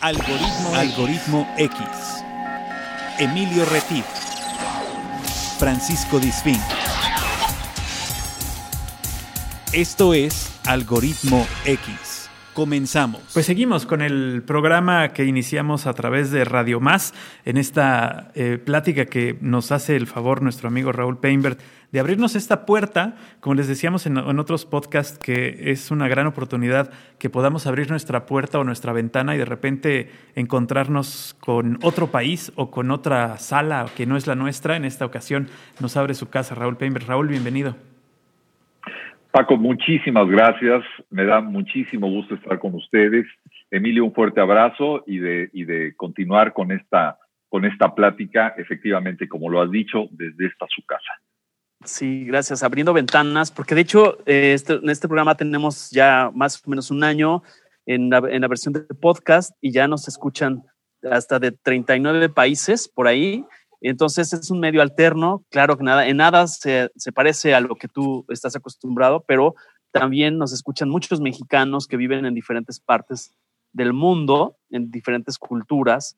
Algoritmo, Algoritmo X. Emilio Retif. Francisco Disfín. Esto es Algoritmo X. Comenzamos. Pues seguimos con el programa que iniciamos a través de Radio Más, en esta eh, plática que nos hace el favor nuestro amigo Raúl Peinbert de abrirnos esta puerta, como les decíamos en, en, otros podcasts, que es una gran oportunidad que podamos abrir nuestra puerta o nuestra ventana y de repente encontrarnos con otro país o con otra sala que no es la nuestra. En esta ocasión nos abre su casa Raúl Peinbert. Raúl, bienvenido. Paco, muchísimas gracias. Me da muchísimo gusto estar con ustedes. Emilio, un fuerte abrazo y de, y de continuar con esta, con esta plática, efectivamente, como lo has dicho, desde esta su casa. Sí, gracias. Abriendo ventanas, porque de hecho este, en este programa tenemos ya más o menos un año en la, en la versión de podcast y ya nos escuchan hasta de 39 países por ahí. Entonces es un medio alterno, claro que nada, en nada se, se, parece a lo que tú estás acostumbrado, pero también nos escuchan muchos mexicanos que viven en diferentes partes del mundo, en diferentes culturas.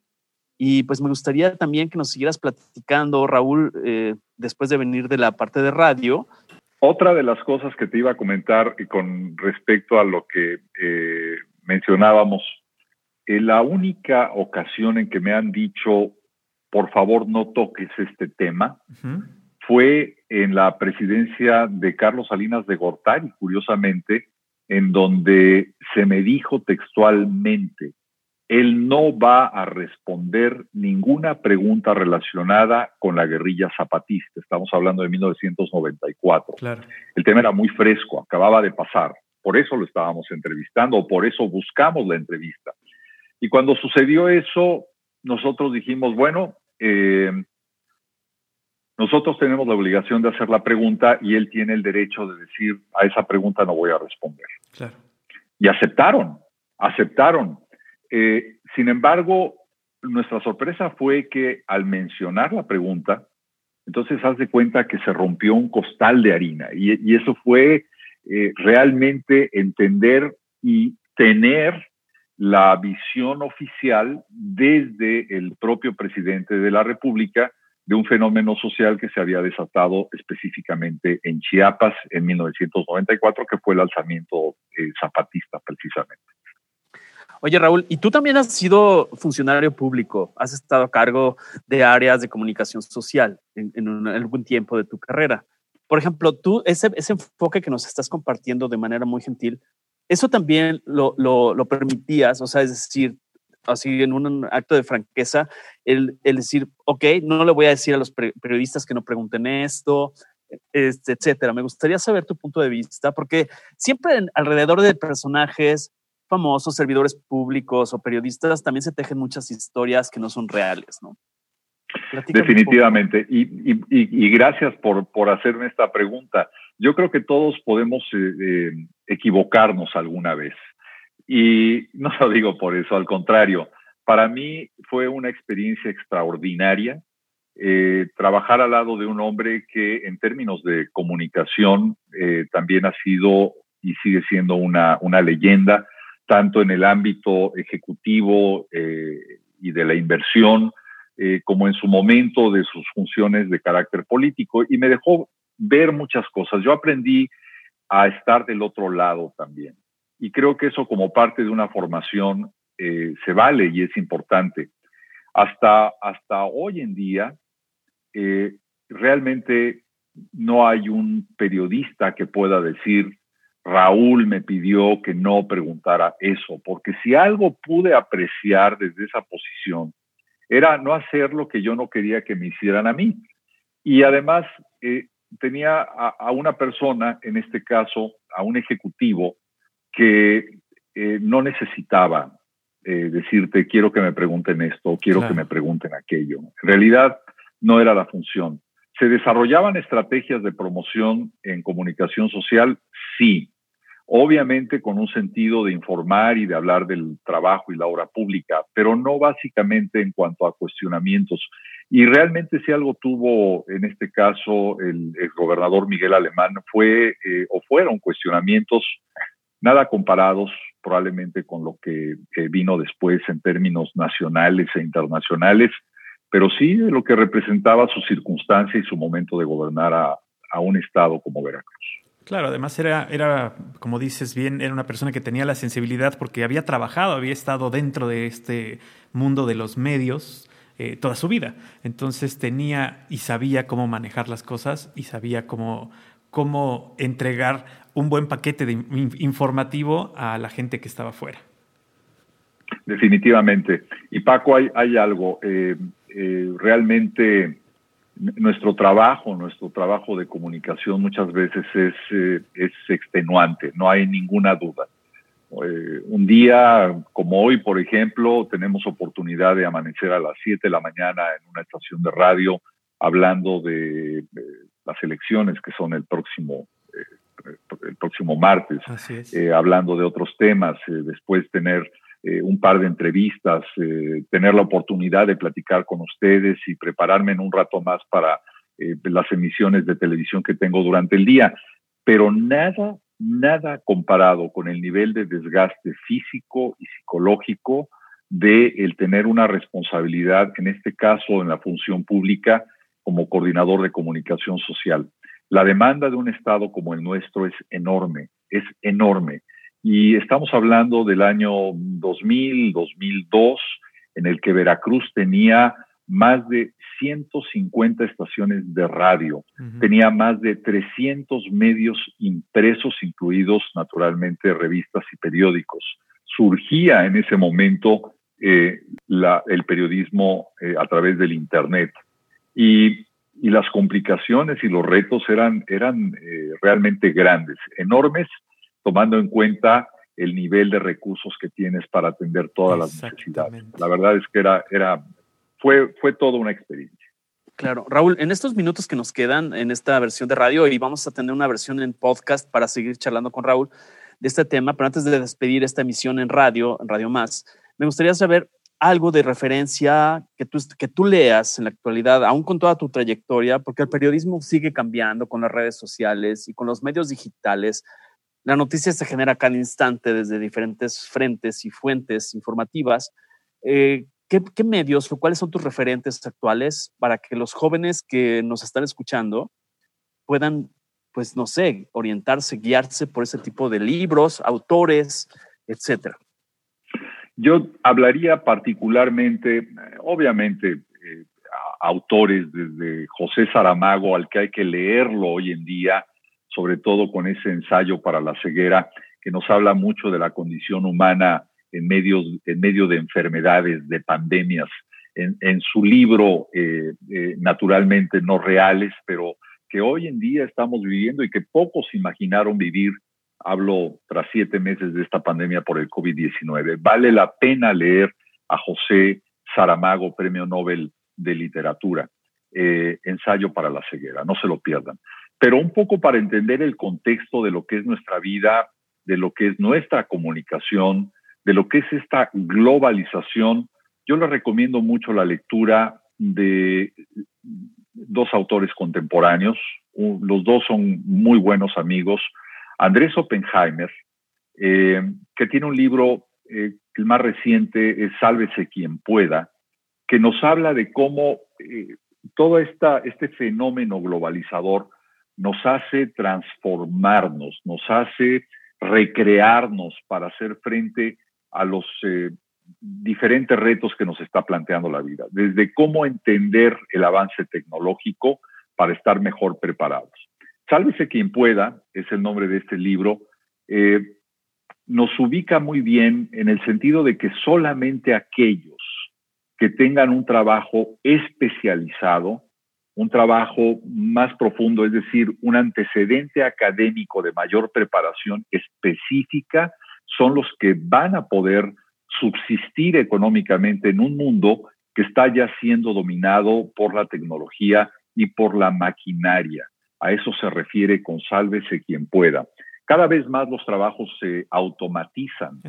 Y pues me gustaría también que nos siguieras platicando, Raúl, eh, después de venir de la parte de radio. Otra de las cosas que te iba a comentar con respecto a lo que eh, mencionábamos, eh, la única ocasión en que me han dicho por favor no toques este tema, uh -huh. fue en la presidencia de Carlos Salinas de Gortari, curiosamente, en donde se me dijo textualmente, él no va a responder ninguna pregunta relacionada con la guerrilla zapatista. Estamos hablando de 1994. Claro. El tema era muy fresco, acababa de pasar. Por eso lo estábamos entrevistando, o por eso buscamos la entrevista. Y cuando sucedió eso, nosotros dijimos, bueno, eh, nosotros tenemos la obligación de hacer la pregunta y él tiene el derecho de decir, a esa pregunta no voy a responder. Claro. Y aceptaron, aceptaron. Eh, sin embargo, nuestra sorpresa fue que al mencionar la pregunta, entonces haz de cuenta que se rompió un costal de harina y, y eso fue eh, realmente entender y tener la visión oficial desde el propio presidente de la República de un fenómeno social que se había desatado específicamente en Chiapas en 1994, que fue el alzamiento eh, zapatista precisamente. Oye, Raúl, y tú también has sido funcionario público, has estado a cargo de áreas de comunicación social en, en, algún tiempo de tu carrera. Por ejemplo, tú, ese, ese enfoque que nos estás compartiendo de manera muy gentil, eso también lo, lo, permitías, o sea, es decir, así en un acto de franqueza, el, el, decir, ok, no le voy a decir a los periodistas que no pregunten esto, este, etcétera. Me gustaría saber tu punto de vista, porque siempre alrededor de personajes famosos, servidores públicos o periodistas, también se tejen muchas historias que no son reales, ¿no? Definitivamente. Y, y, y, y, gracias por, por hacerme esta pregunta. Yo creo que todos podemos eh, eh, equivocarnos alguna vez. Y no lo digo por eso, al contrario. Para mí fue una experiencia extraordinaria eh, trabajar al lado de un hombre que en términos de comunicación también ha sido y sigue siendo una, una leyenda, tanto en el ámbito ejecutivo y de la inversión, como en su momento de sus funciones de carácter político, y me dejó ver muchas cosas. Yo aprendí a estar del otro lado también. Y creo que eso como parte de una formación eh, se vale y es importante. Hasta, hasta hoy en día, eh, realmente no hay un periodista que pueda decir, Raúl me pidió que no preguntara eso, porque si algo pude apreciar desde esa posición, era no hacer lo que yo no quería que me hicieran a mí. Y además eh, tenía a, a, una persona, en este caso, a un ejecutivo, que eh, no necesitaba eh, decirte, quiero que me pregunten esto, quiero claro. que me pregunten aquello. En realidad, no era la función. ¿Se desarrollaban estrategias de promoción en comunicación social? Sí. Obviamente con un sentido de informar y de hablar del trabajo y la obra pública, pero no básicamente en cuanto a cuestionamientos. Y realmente si algo tuvo en este caso el, gobernador Miguel Alemán fue eh, o fueron cuestionamientos nada comparados probablemente con lo que vino después en términos nacionales e internacionales, pero sí de lo que representaba su circunstancia y su momento de gobernar a, a un estado como Veracruz. Claro, además era, era, como dices bien, era una persona que tenía la sensibilidad porque había trabajado, había estado dentro de este mundo de los medios eh, toda su vida. Entonces tenía y sabía cómo manejar las cosas y sabía cómo, cómo entregar un buen paquete de informativo a la gente que estaba fuera. Definitivamente. Y Paco, hay, hay algo. Eh, eh, realmente nuestro trabajo, nuestro trabajo de comunicación muchas veces es, es extenuante, no hay ninguna duda. Eh, un día como hoy, por ejemplo, tenemos oportunidad de amanecer a las 7 de la mañana en una estación de radio hablando de, las elecciones que son el próximo, eh, el próximo martes, hablando de otros temas, después tener eh, un par de entrevistas, eh, tener la oportunidad de platicar con ustedes y prepararme en un rato más para eh, las emisiones de televisión que tengo durante el día. Pero nada, nada comparado con el nivel de desgaste físico y psicológico de el tener una responsabilidad, en este caso en la función pública, como coordinador de comunicación social. La demanda de un Estado como el nuestro es enorme, es enorme. Y estamos hablando del año 2000, 2002, en el que Veracruz tenía más de 150 estaciones de radio, tenía más de 300 medios impresos, incluidos naturalmente revistas y periódicos. Surgía en ese momento eh, el periodismo eh, a través del Internet. Y, las complicaciones y los retos eran, eran eh, realmente grandes, enormes, tomando en cuenta el nivel de recursos que tienes para atender todas las necesidades. La verdad es que era, era, fue, fue toda una experiencia. Claro, Raúl, en estos minutos que nos quedan en esta versión de radio y vamos a tener una versión en podcast para seguir charlando con Raúl de este tema, pero antes de despedir esta emisión en radio, en Radio Más, me gustaría saber algo de referencia que tú, que tú leas en la actualidad, aún con toda tu trayectoria, porque el periodismo sigue cambiando con las redes sociales y con los medios digitales. La noticia se genera cada instante desde diferentes frentes y fuentes informativas. Eh, ¿qué, medios o cuáles son tus referentes actuales para que los jóvenes que nos están escuchando puedan, pues, no sé, orientarse, guiarse por ese tipo de libros, autores, etcétera? Yo hablaría particularmente, obviamente, eh, autores desde José Saramago, al que hay que leerlo hoy en día, sobre todo con ese ensayo para la ceguera que nos habla mucho de la condición humana en medio, en medio de enfermedades, de pandemias. En, su libro, eh, eh, naturalmente no reales, pero que hoy en día estamos viviendo y que pocos imaginaron vivir, hablo tras siete meses de esta pandemia por el COVID-19. Vale la pena leer a José Saramago, Premio Nobel de Literatura, eh, Ensayo para la ceguera, no se lo pierdan pero un poco para entender el contexto de lo que es nuestra vida, de lo que es nuestra comunicación, de lo que es esta globalización, yo les recomiendo mucho la lectura de dos autores contemporáneos, los dos son muy buenos amigos, Andrés Oppenheimer, eh, que tiene un libro, eh, el más reciente es Sálvese quien pueda, que nos habla de cómo eh, todo esta, este fenómeno globalizador nos hace transformarnos, nos hace recrearnos para hacer frente a los eh, diferentes retos que nos está planteando la vida, desde cómo entender el avance tecnológico para estar mejor preparados. Sálvese quien pueda, es el nombre de este libro, eh, nos ubica muy bien en el sentido de que solamente aquellos que tengan un trabajo especializado un trabajo más profundo, es decir, un antecedente académico de mayor preparación específica, son los que van a poder subsistir económicamente en un mundo que está ya siendo dominado por la tecnología y por la maquinaria. A eso se refiere con sálvese quien pueda. Cada vez más los trabajos se automatizan.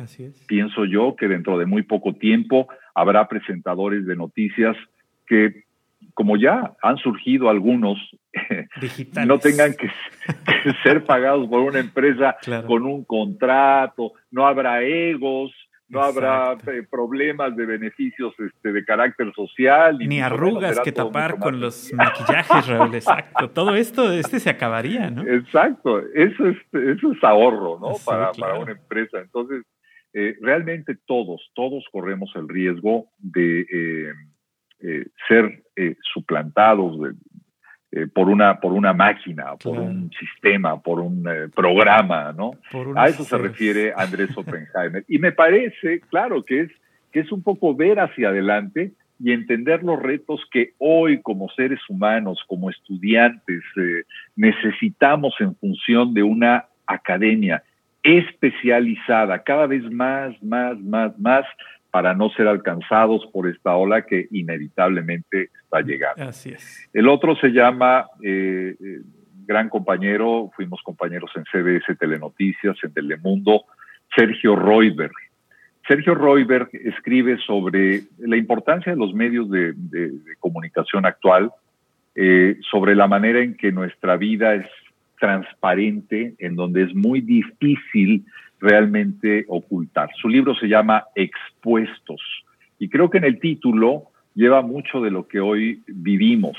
Pienso yo que dentro de muy poco tiempo habrá presentadores de noticias que como ya han surgido algunos, no tengan que, ser pagados por una empresa con un contrato, no habrá egos, no habrá eh, problemas de beneficios este, de carácter social. Ni arrugas que tapar con los maquillajes, Raúl, exacto. Todo esto este se acabaría, ¿no? Exacto, eso es, eso es ahorro, ¿no? para, para una empresa. Entonces, eh, realmente todos, todos corremos el riesgo de eh, eh, ser suplantados por, una, por una máquina, por un sistema, por un programa, ¿no? A eso se refiere Andrés Oppenheimer. y me parece, claro, que es, que es un poco ver hacia adelante y entender los retos que hoy como seres humanos, como estudiantes, necesitamos en función de una academia especializada, cada vez más, más, más, más, para no ser alcanzados por esta ola que inevitablemente está llegando. Así es. El otro se llama, eh, eh, gran compañero, fuimos compañeros en CBS Telenoticias, en Telemundo, Sergio Royberg. Sergio Royberg escribe sobre la importancia de los medios de, comunicación actual, eh, sobre la manera en que nuestra vida es transparente en donde es muy difícil realmente ocultar. Su libro se llama Expuestos y creo que en el título lleva mucho de lo que hoy vivimos,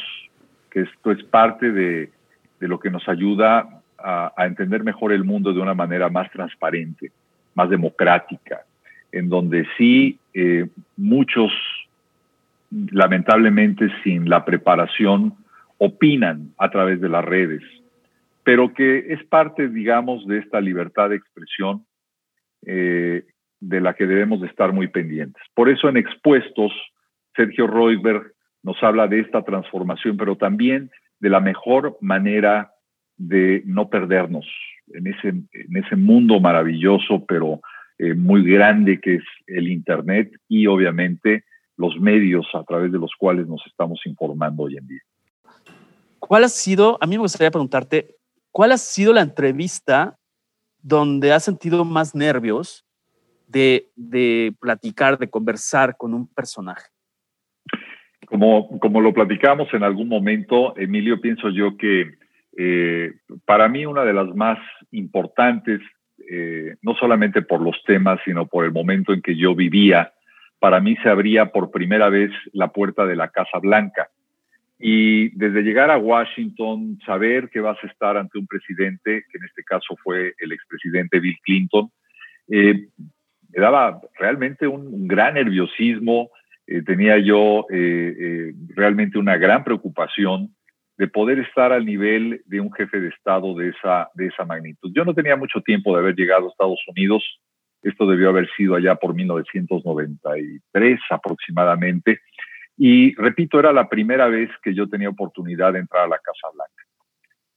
que esto es parte de, lo que nos ayuda a, entender mejor el mundo de una manera más transparente, más democrática, en donde sí eh, muchos, lamentablemente sin la preparación, opinan a través de las redes, pero que es parte, digamos, de esta libertad de expresión eh, de la que debemos de estar muy pendientes. Por eso en Expuestos, Sergio Royberg nos habla de esta transformación, pero también de la mejor manera de no perdernos en ese, en ese mundo maravilloso, pero eh, muy grande que es el Internet y obviamente los medios a través de los cuales nos estamos informando hoy en día. ¿Cuál ha sido, a mí me gustaría preguntarte, ¿Cuál ha sido la entrevista donde has sentido más nervios de, platicar, de conversar con un personaje? Como, como lo platicamos en algún momento, Emilio, pienso yo que eh, para mí una de las más importantes, eh, no solamente por los temas, sino por el momento en que yo vivía, para mí se abría por primera vez la puerta de la Casa Blanca. Y desde llegar a Washington, saber que vas a estar ante un presidente, que en este caso fue el expresidente Bill Clinton, eh, me daba realmente un, gran nerviosismo, eh, tenía yo eh, realmente una gran preocupación de poder estar al nivel de un jefe de Estado de esa, de esa magnitud. Yo no tenía mucho tiempo de haber llegado a Estados Unidos, esto debió haber sido allá por 1993 aproximadamente, y repito, era la primera vez que yo tenía oportunidad de entrar a la Casa Blanca.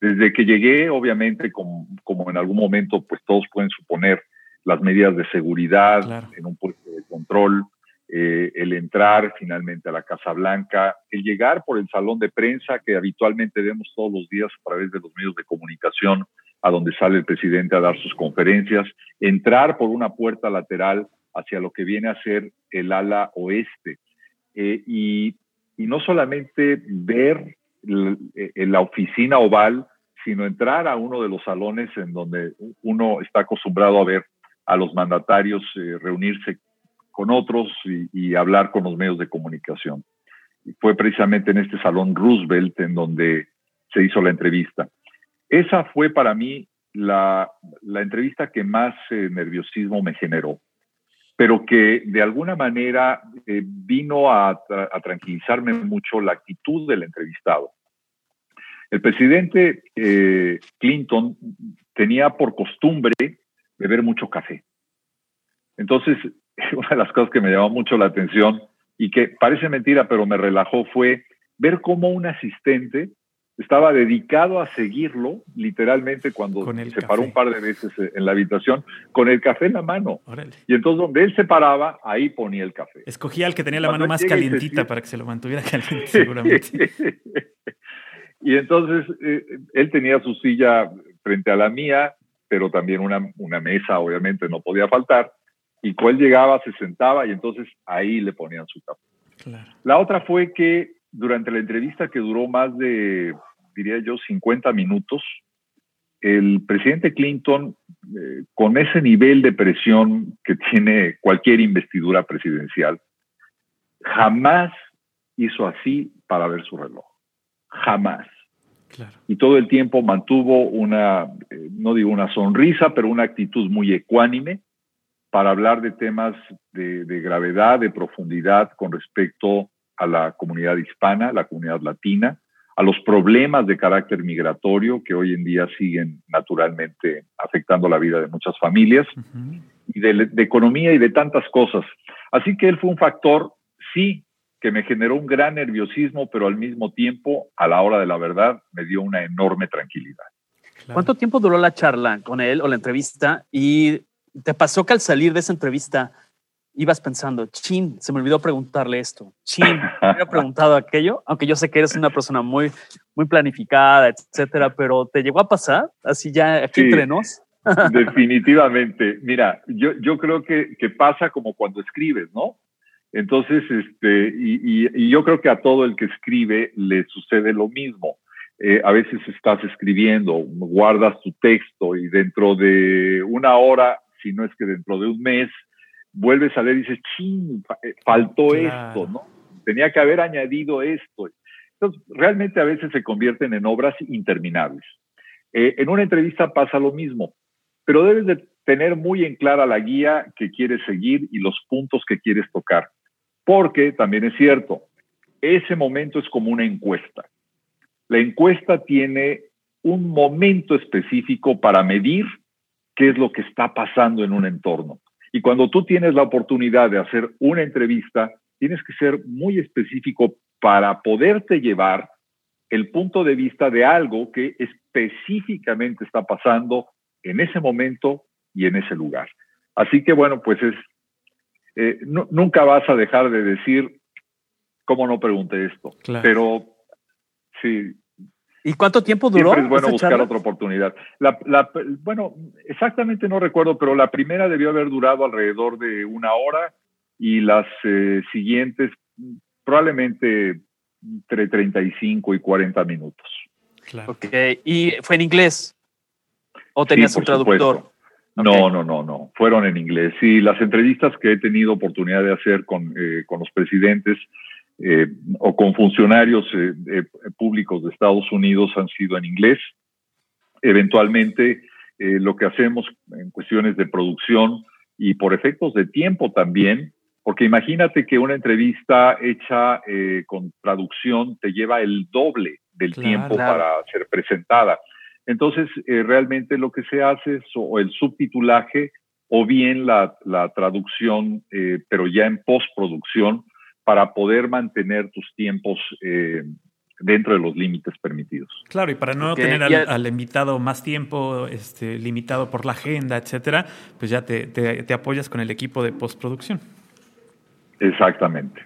Desde que llegué, obviamente, como, en algún momento, pues todos pueden suponer las medidas de seguridad en un puesto de control, eh, el entrar finalmente a la Casa Blanca, el llegar por el salón de prensa que habitualmente vemos todos los días a través de los medios de comunicación, a donde sale el presidente a dar sus conferencias, entrar por una puerta lateral hacia lo que viene a ser el ala oeste eh, y, no solamente ver eh, la oficina oval, sino entrar a uno de los salones en donde uno está acostumbrado a ver a los mandatarios eh, reunirse con otros y, hablar con los medios de comunicación. Y fue precisamente en este salón Roosevelt en donde se hizo la entrevista. Esa fue para mí la, la entrevista que más nerviosismo me generó pero que de alguna manera eh, vino a, tranquilizarme mucho la actitud del entrevistado. El presidente eh, Clinton tenía por costumbre beber mucho café. Entonces, una de las cosas que me llamó mucho la atención y que parece mentira, pero me relajó fue ver cómo un asistente estaba dedicado a seguirlo, literalmente cuando se paró un par de veces en la habitación, con el café en la mano. Y entonces donde él se paraba, ahí ponía el café. Escogía al que tenía la mano más calientita para que se lo mantuviera caliente, seguramente. y entonces eh, él tenía su silla frente a la mía, pero también una, una mesa, obviamente, no podía faltar. Y cuando él llegaba, se sentaba y entonces ahí le ponían su café. La otra fue que durante la entrevista que duró más de, diría yo, 50 minutos, el presidente Clinton, eh, con ese nivel de presión que tiene cualquier investidura presidencial, jamás hizo así para ver su reloj. Jamás. Y todo el tiempo mantuvo una, eh, no digo una sonrisa, pero una actitud muy ecuánime para hablar de temas de, de gravedad, de profundidad con respecto a la comunidad hispana, la comunidad latina, a los problemas de carácter migratorio que hoy en día siguen naturalmente afectando la vida de muchas familias, y de, economía y de tantas cosas. Así que él fue un factor, sí, que me generó un gran nerviosismo, pero al mismo tiempo, a la hora de la verdad, me dio una enorme tranquilidad. ¿Cuánto tiempo duró la charla con él o la entrevista? ¿Y te pasó que al salir de esa entrevista ibas pensando, chin, se me olvidó preguntarle esto, chin, me hubiera preguntado aquello, aunque yo sé que eres una persona muy, muy planificada, etcétera, pero ¿te llegó a pasar? Así ya aquí entre nos. Definitivamente. Mira, yo, yo creo que, que, pasa como cuando escribes, ¿no? Entonces, este, y, y, yo creo que a todo el que escribe le sucede lo mismo. Eh, a veces estás escribiendo, guardas tu texto y dentro de una hora, si no es que dentro de un mes, vuelves a leer y dices, ching, eh, faltó esto, ¿no? Tenía que haber añadido esto. Entonces, realmente a veces se convierten en obras interminables. Eh, en una entrevista pasa lo mismo, pero debes de tener muy en clara la guía que quieres seguir y los puntos que quieres tocar. Porque también es cierto, ese momento es como una encuesta. La encuesta tiene un momento específico para medir qué es lo que está pasando en un entorno. Y cuando tú tienes la oportunidad de hacer una entrevista, tienes que ser muy específico para poderte llevar el punto de vista de algo que específicamente está pasando en ese momento y en ese lugar. Así que bueno, pues es, eh, nunca vas a dejar de decir, ¿cómo no pregunté esto? Pero sí, ¿Y cuánto tiempo duró? Siempre es bueno buscar otra oportunidad. bueno, exactamente no recuerdo, pero la primera debió haber durado alrededor de una hora y las eh, siguientes probablemente entre 35 y 40 minutos. Claro. Ok, ¿y fue en inglés? ¿O tenías un traductor? No, no, no, no, fueron en inglés. Sí, las entrevistas que he tenido oportunidad de hacer con, eh, con los presidentes eh, o con funcionarios eh, eh, públicos de Estados Unidos han sido en inglés. Eventualmente, lo que hacemos en cuestiones de producción y por efectos de tiempo también, porque imagínate que una entrevista hecha con traducción te lleva el doble del tiempo para ser presentada. Entonces, realmente lo que se hace es o el subtitulaje o bien la, la traducción, pero ya en postproducción, para poder mantener tus tiempos eh, dentro de los límites permitidos. Claro, y para no tener al, invitado más tiempo, este, limitado por la agenda, etcétera, pues ya te, te, apoyas con el equipo de postproducción. Exactamente.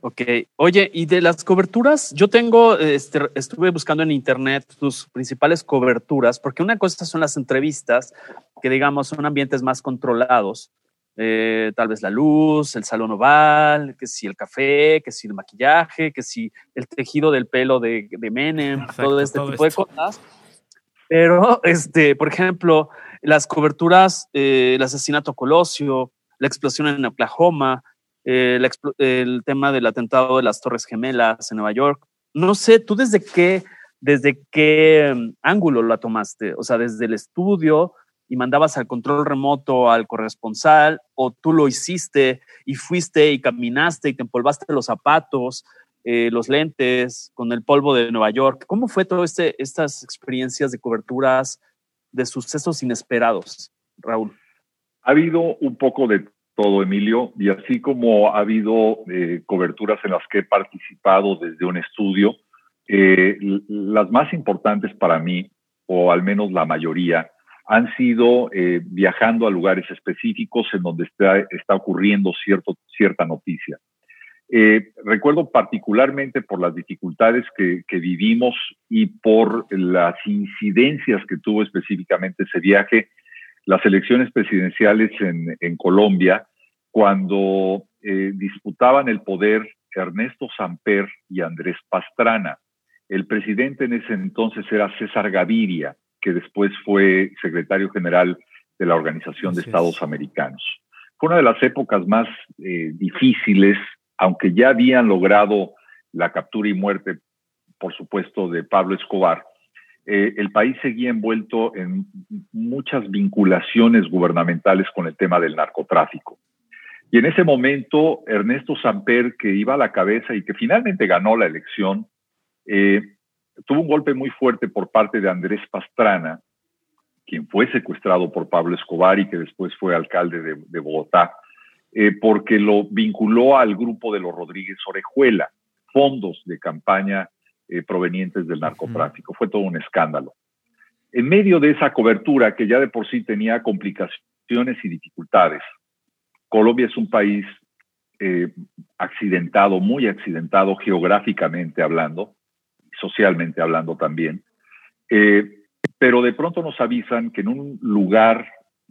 Ok. Oye, y de las coberturas, yo tengo, este, estuve buscando en internet tus principales coberturas, porque una cosa son las entrevistas, que digamos son ambientes más controlados, eh, tal vez la luz, el salón oval, que si el café, que si el maquillaje, que si el tejido del pelo de, de Menem, todo este tipo de cosas. Pero, este, por ejemplo, las coberturas, eh, el asesinato Colosio, la explosión en Oklahoma, eh, el tema del atentado de las Torres Gemelas en Nueva York. No sé, tú desde qué, desde qué mm, ángulo la tomaste, o sea, desde el estudio, y mandabas al control remoto al corresponsal o tú lo hiciste y fuiste y caminaste y te empolvaste los zapatos, eh, los lentes con el polvo de Nueva York. ¿Cómo fue todas este, estas experiencias de coberturas de sucesos inesperados, Raúl? Ha habido un poco de todo, Emilio, y así como ha habido eh, coberturas en las que he participado desde un estudio, eh, las más importantes para mí, o al menos la mayoría, han sido eh, viajando a lugares específicos en donde está, está ocurriendo cierto, cierta noticia. Eh, recuerdo particularmente por las dificultades que, que, vivimos y por las incidencias que tuvo específicamente ese viaje, las elecciones presidenciales en, Colombia, cuando eh, disputaban el poder Ernesto Samper y Andrés Pastrana. El presidente en ese entonces era César Gaviria, que después fue secretario general de la Organización de Estados Americanos. Fue una de las épocas más eh, difíciles, aunque ya habían logrado la captura y muerte, por supuesto, de Pablo Escobar. Eh, el país seguía envuelto en muchas vinculaciones gubernamentales con el tema del narcotráfico. Y en ese momento, Ernesto Samper, que iba a la cabeza y que finalmente ganó la elección, eh, tuvo un golpe muy fuerte por parte de Andrés Pastrana, quien fue secuestrado por Pablo Escobar y que después fue alcalde de, Bogotá, eh, porque lo vinculó al grupo de los Rodríguez Orejuela, fondos de campaña eh, provenientes del narcotráfico. Fue todo un escándalo. En medio de esa cobertura, que ya de por sí tenía complicaciones y dificultades, Colombia es un país eh, accidentado, muy accidentado geográficamente hablando, socialmente hablando también. Eh, pero de pronto nos avisan que en un lugar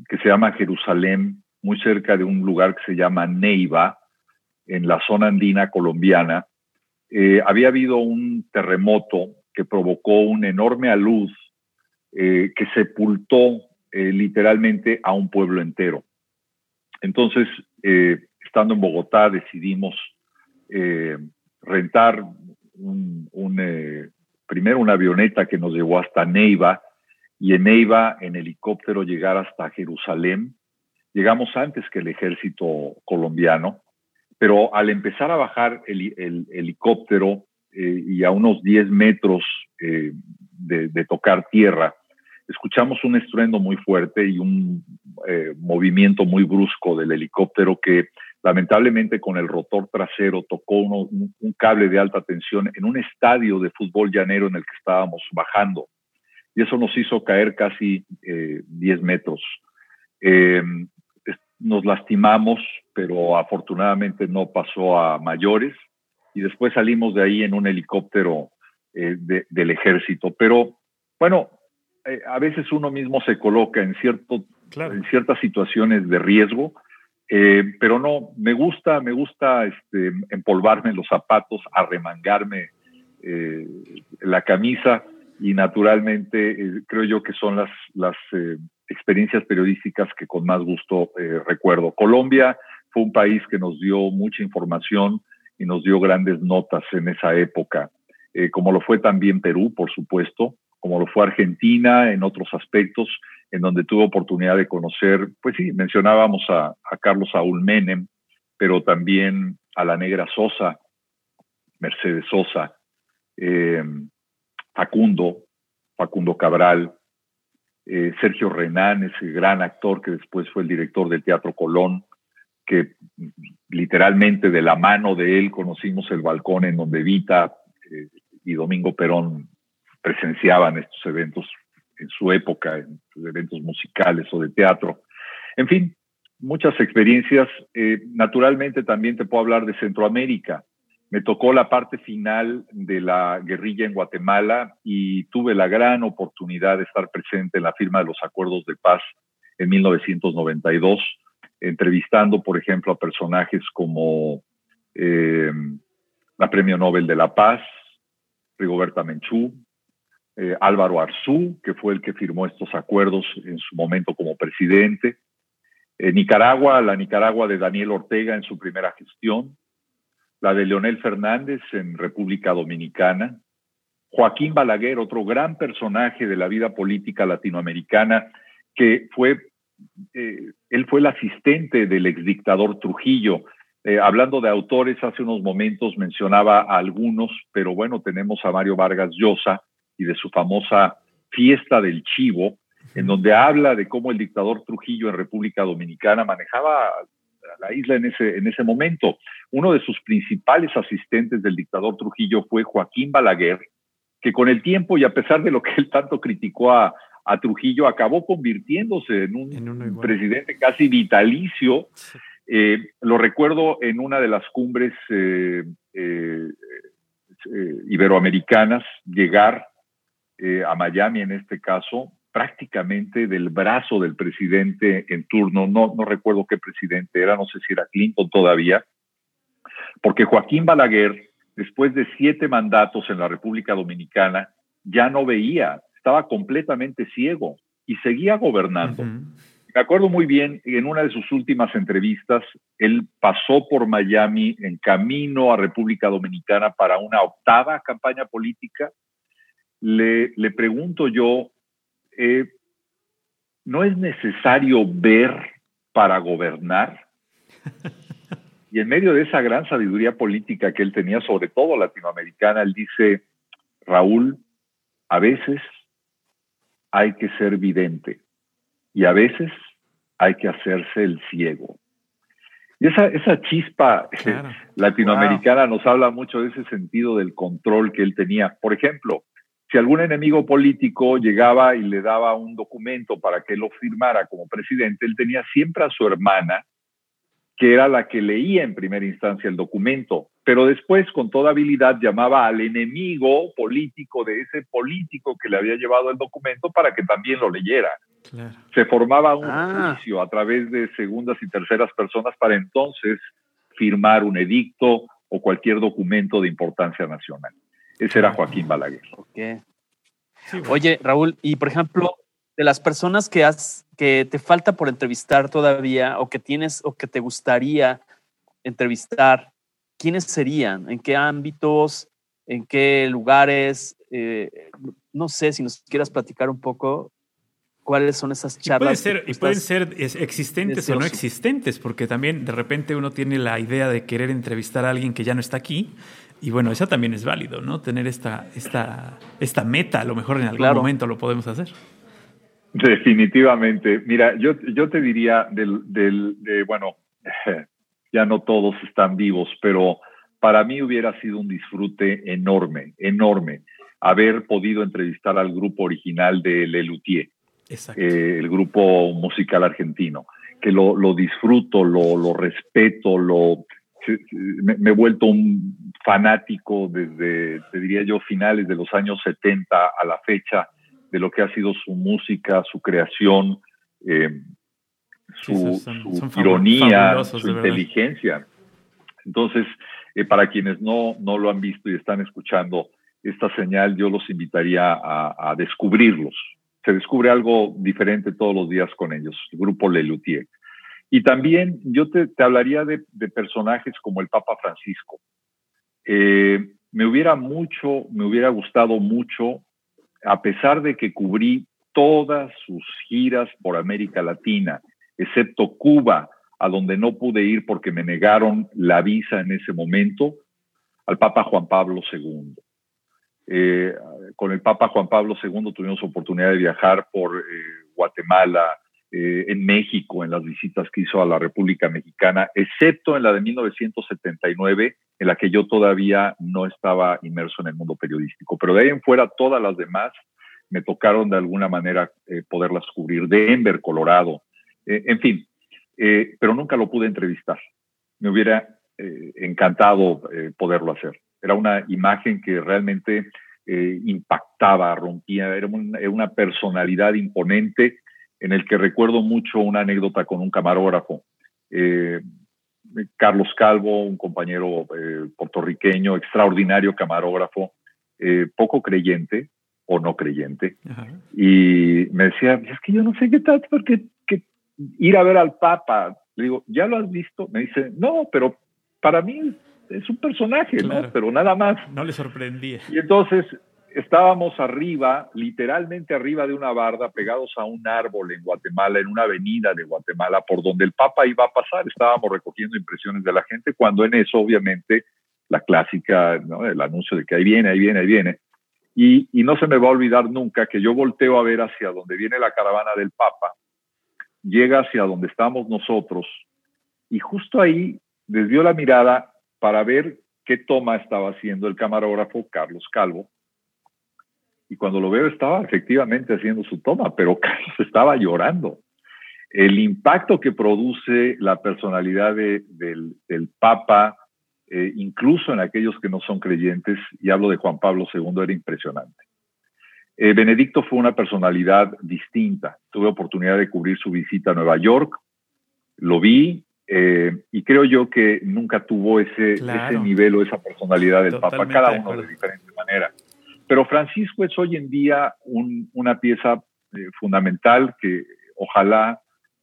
que se llama Jerusalén, muy cerca de un lugar que se llama Neiva, en la zona andina colombiana, eh, había habido un terremoto que provocó una enorme aluz que sepultó literalmente a un pueblo entero. Entonces, eh, estando en Bogotá, decidimos eh, rentar un, eh, primero una avioneta que nos llevó hasta Neiva y en Neiva, en helicóptero, llegar hasta Jerusalén. Llegamos antes que el ejército colombiano, pero al empezar a bajar el, helicóptero y a unos 10 metros de tocar tierra, escuchamos un estruendo muy fuerte y un eh, movimiento muy brusco del helicóptero que lamentablemente con el rotor trasero tocó un, cable de alta tensión en un estadio de fútbol llanero en el que estábamos bajando. Y eso nos hizo caer casi 10 eh, metros. Eh, nos lastimamos, pero afortunadamente no pasó a mayores. Y después salimos de ahí en un helicóptero del ejército. Pero bueno, eh, a veces uno mismo se coloca en, cierto, en ciertas situaciones de riesgo, eh, pero no, me gusta, me gusta este, empolvarme los zapatos, arremangarme eh, la camisa y naturalmente creo yo que son las, las experiencias periodísticas que con más gusto recuerdo. Colombia fue un país que nos dio mucha información y nos dio grandes notas en esa época, como lo fue también Perú, por supuesto como lo fue Argentina en otros aspectos, en donde tuve oportunidad de conocer, pues sí, mencionábamos a, Carlos Saúl Menem, pero también a la negra Sosa, Mercedes Sosa, eh, Facundo, Facundo Cabral, eh, Sergio Renán, ese gran actor que después fue el director del Teatro Colón, que literalmente de la mano de él conocimos el balcón en donde Vita eh, y Domingo Perón presenciaban estos eventos en su época, en eventos musicales o de teatro. En fin, muchas experiencias. Eh, naturalmente también te puedo hablar de Centroamérica. Me tocó la parte final de la guerrilla en Guatemala y tuve la gran oportunidad de estar presente en la firma de los acuerdos de paz en 1992, entrevistando, por ejemplo, a personajes como eh, la Premio Nobel de la Paz, Rigoberta Menchú, eh, Álvaro Arzú, que fue el que firmó estos acuerdos en su momento como presidente, Nicaragua, la Nicaragua de Daniel Ortega en su primera gestión, la de Leonel Fernández en República Dominicana, Joaquín Balaguer, otro gran personaje de la vida política latinoamericana, que fue, eh, él fue el asistente del exdictador Trujillo. Eh, hablando de autores, hace unos momentos mencionaba a algunos, pero bueno, tenemos a Mario Vargas Llosa, y de su famosa fiesta del chivo, en donde habla de cómo el dictador Trujillo en República Dominicana manejaba la isla en ese, en ese momento. Uno de sus principales asistentes del dictador Trujillo fue Joaquín Balaguer, que con el tiempo y a pesar de lo que él tanto criticó a, Trujillo, acabó convirtiéndose en un presidente casi vitalicio. Eh, lo recuerdo en una de las cumbres eh, eh, iberoamericanas, llegar eh, a Miami en este caso, prácticamente del brazo del presidente en turno, no, no recuerdo qué presidente era, no sé si era Clinton todavía, porque Joaquín Balaguer, después de siete mandatos en la República Dominicana, ya no veía, estaba completamente ciego y seguía gobernando. Me acuerdo muy bien, en una de sus últimas entrevistas, él pasó por Miami en camino a República Dominicana para una octava campaña política. Le, le pregunto yo, eh, ¿no es necesario ver para gobernar? Y en medio de esa gran sabiduría política que él tenía, sobre todo latinoamericana, él dice, Raúl, a veces hay que ser vidente y a veces hay que hacerse el ciego. Y esa, esa chispa latinoamericana nos habla mucho de ese sentido del control que él tenía. Por ejemplo, si algún enemigo político llegaba y le daba un documento para que lo firmara como presidente, él tenía siempre a su hermana que era la que leía en primera instancia el documento, pero después con toda habilidad llamaba al enemigo político de ese político que le había llevado el documento para que también lo leyera. Se formaba un ah. juicio a través de segundas y terceras personas para entonces firmar un edicto o cualquier documento de importancia nacional. Ese era Joaquín Balaguer. Oye, Raúl, y por ejemplo, de las personas que has que te falta por entrevistar todavía o que tienes o que te gustaría entrevistar, ¿quiénes serían? ¿En qué ámbitos? ¿En qué lugares? Eh, no sé si nos quieras platicar un poco cuáles son esas charlas. Y, pueden ser existentes o no existentes, porque también de repente uno tiene la idea de querer entrevistar a alguien que ya no está aquí. Y bueno, eso también es válido, ¿no? Tener esta, esta, esta meta, a lo mejor en algún momento lo podemos hacer. Definitivamente. Mira, yo, yo te diría del, del de, bueno, ya no todos están vivos, pero para mí hubiera sido un disfrute enorme, enorme, haber podido entrevistar al grupo original de Lelutier, eh, el grupo musical argentino, que lo, lo disfruto, lo, lo respeto, lo, me, he vuelto un fanático desde, te diría yo, finales de los años 70 a la fecha de lo que ha sido su música, su creación, eh, su, ironía, su inteligencia. Entonces, eh, para quienes no, no lo han visto y están escuchando esta señal, yo los invitaría a, descubrirlos. Se descubre algo diferente todos los días con ellos, el grupo Lelutier. Y también yo te, hablaría de, personajes como el Papa Francisco. Eh, me hubiera mucho, me hubiera gustado mucho a pesar de que cubrí todas sus giras por América Latina, excepto Cuba, a donde no pude ir porque me negaron la visa en ese momento, al Papa Juan Pablo II. Eh, con el Papa Juan Pablo II tuvimos oportunidad de viajar por eh, Guatemala, eh, en México, en las visitas que hizo a la República Mexicana, excepto en la de 1979, en la que yo todavía no estaba inmerso en el mundo periodístico. Pero de ahí en fuera, todas las demás me tocaron de alguna manera eh, poderlas cubrir. Denver, Colorado, eh, en fin, pero nunca lo pude entrevistar. Me hubiera encantado poderlo hacer. Era una imagen que realmente impactaba, rompía, era una personalidad imponente en el que recuerdo mucho una anécdota con un camarógrafo. Eh, Carlos Calvo, un compañero eh, puertorriqueño, extraordinario camarógrafo, eh, poco creyente o no creyente, y me decía, es que yo no sé qué tal, porque ir a ver al Papa, le digo, ¿ya lo has visto? Me dice, no, pero para mí es un personaje, ¿no? Pero nada más. No le sorprendía. Y entonces estábamos arriba, literalmente arriba de una barda, pegados a un árbol en Guatemala, en una avenida de Guatemala, por donde el Papa iba a pasar. Estábamos recogiendo impresiones de la gente, cuando en eso, obviamente, la clásica, el anuncio de que ahí viene, ahí viene, ahí viene. Y, y no se me va a olvidar nunca que yo volteo a ver hacia donde viene la caravana del Papa, llega hacia donde estamos nosotros, y justo ahí desvió la mirada para ver qué toma estaba haciendo el camarógrafo Carlos Calvo, y cuando lo veo estaba efectivamente haciendo su toma, pero Carlos estaba llorando. El impacto que produce la personalidad del, Papa, eh, incluso en aquellos que no son creyentes, y hablo de Juan Pablo II, era impresionante. Eh, Benedicto fue una personalidad distinta. Tuve oportunidad de cubrir su visita a Nueva York, lo vi, Eh, y creo yo que nunca tuvo ese, ese nivel o esa personalidad del Papa, cada uno de diferente manera. Pero Francisco es hoy en día una pieza eh, fundamental que ojalá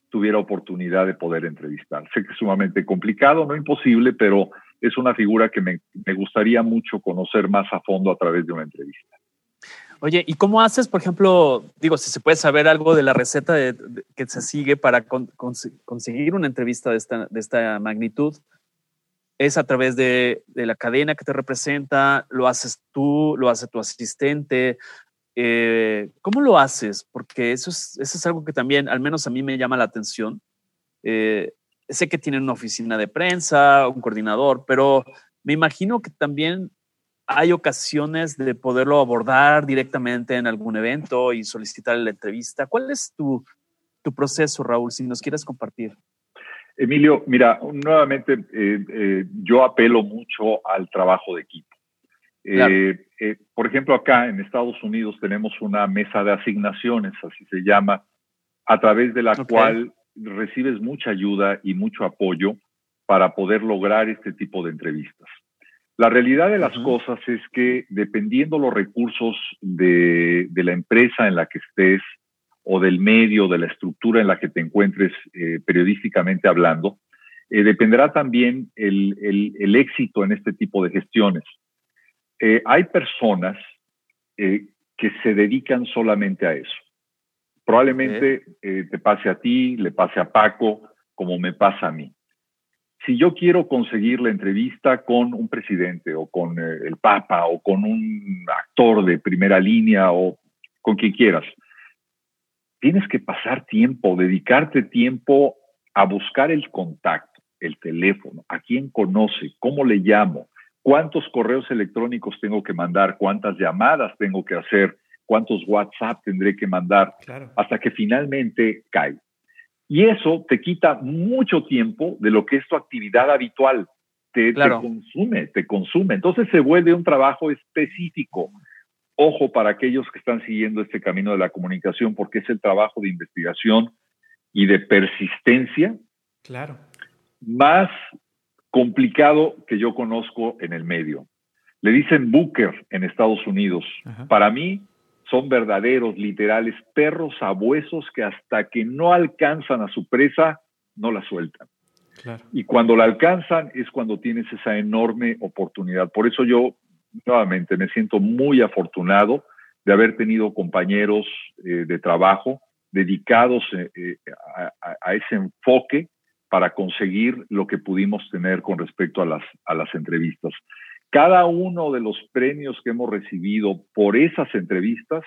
tuviera oportunidad de poder entrevistar. Sé que es sumamente complicado, no imposible, pero es una figura que me, gustaría mucho conocer más a fondo a través de una entrevista. Oye, ¿y cómo haces, por ejemplo, digo, si se puede saber algo de la receta que se sigue para conseguir una entrevista de esta magnitud? ¿Es a través de, de, la cadena que te representa? ¿Lo haces tú? ¿Lo hace tu asistente? Eh, ¿Cómo lo haces? Porque eso es, eso es algo que también, al menos a mí me llama la atención. Eh, sé que tienen una oficina de prensa, un coordinador, pero me imagino que también hay ocasiones de poderlo abordar directamente en algún evento y solicitar la entrevista. ¿Cuál es tu, tu proceso, Raúl, si nos quieres compartir? Emilio, mira, nuevamente eh, eh, yo apelo mucho al trabajo de equipo. Eh, por ejemplo, acá en Estados Unidos tenemos una mesa de asignaciones, así se llama, a través de la cual recibes mucha ayuda y mucho apoyo para poder lograr este tipo de entrevistas. La realidad de las cosas es que dependiendo los recursos de, la empresa en la que estés o del medio, de la estructura en la que te encuentres eh, periodísticamente hablando, eh, dependerá también el, éxito en este tipo de gestiones. Eh, hay personas que se dedican solamente a eso. Probablemente te pase a ti, le pase a Paco, como me pasa a mí si yo quiero conseguir la entrevista con un presidente o con eh, el Papa o con un actor de primera línea o con quien quieras, tienes que pasar tiempo, dedicarte tiempo a buscar el contacto, el teléfono, a quién conoce, cómo le llamo, cuántos correos electrónicos tengo que mandar, cuántas llamadas tengo que hacer, cuántos WhatsApp tendré que mandar, hasta que finalmente cae. Y eso te quita mucho tiempo de lo que es tu actividad habitual. Te, consume, te consume. Entonces se vuelve un trabajo específico. Ojo para aquellos que están siguiendo este camino de la comunicación, porque es el trabajo de investigación y de persistencia claro. más complicado que yo conozco en el medio. Le dicen Booker en Estados Unidos. Para mí, son verdaderos, literales perros sabuesos que hasta que no alcanzan a su presa, no la sueltan. Y cuando la alcanzan es cuando tienes esa enorme oportunidad. Por eso yo, nuevamente, me siento muy afortunado de haber tenido compañeros eh, de trabajo dedicados eh, eh, a, ese enfoque para conseguir lo que pudimos tener con respecto a las, entrevistas. Cada uno de los premios que hemos recibido por esas entrevistas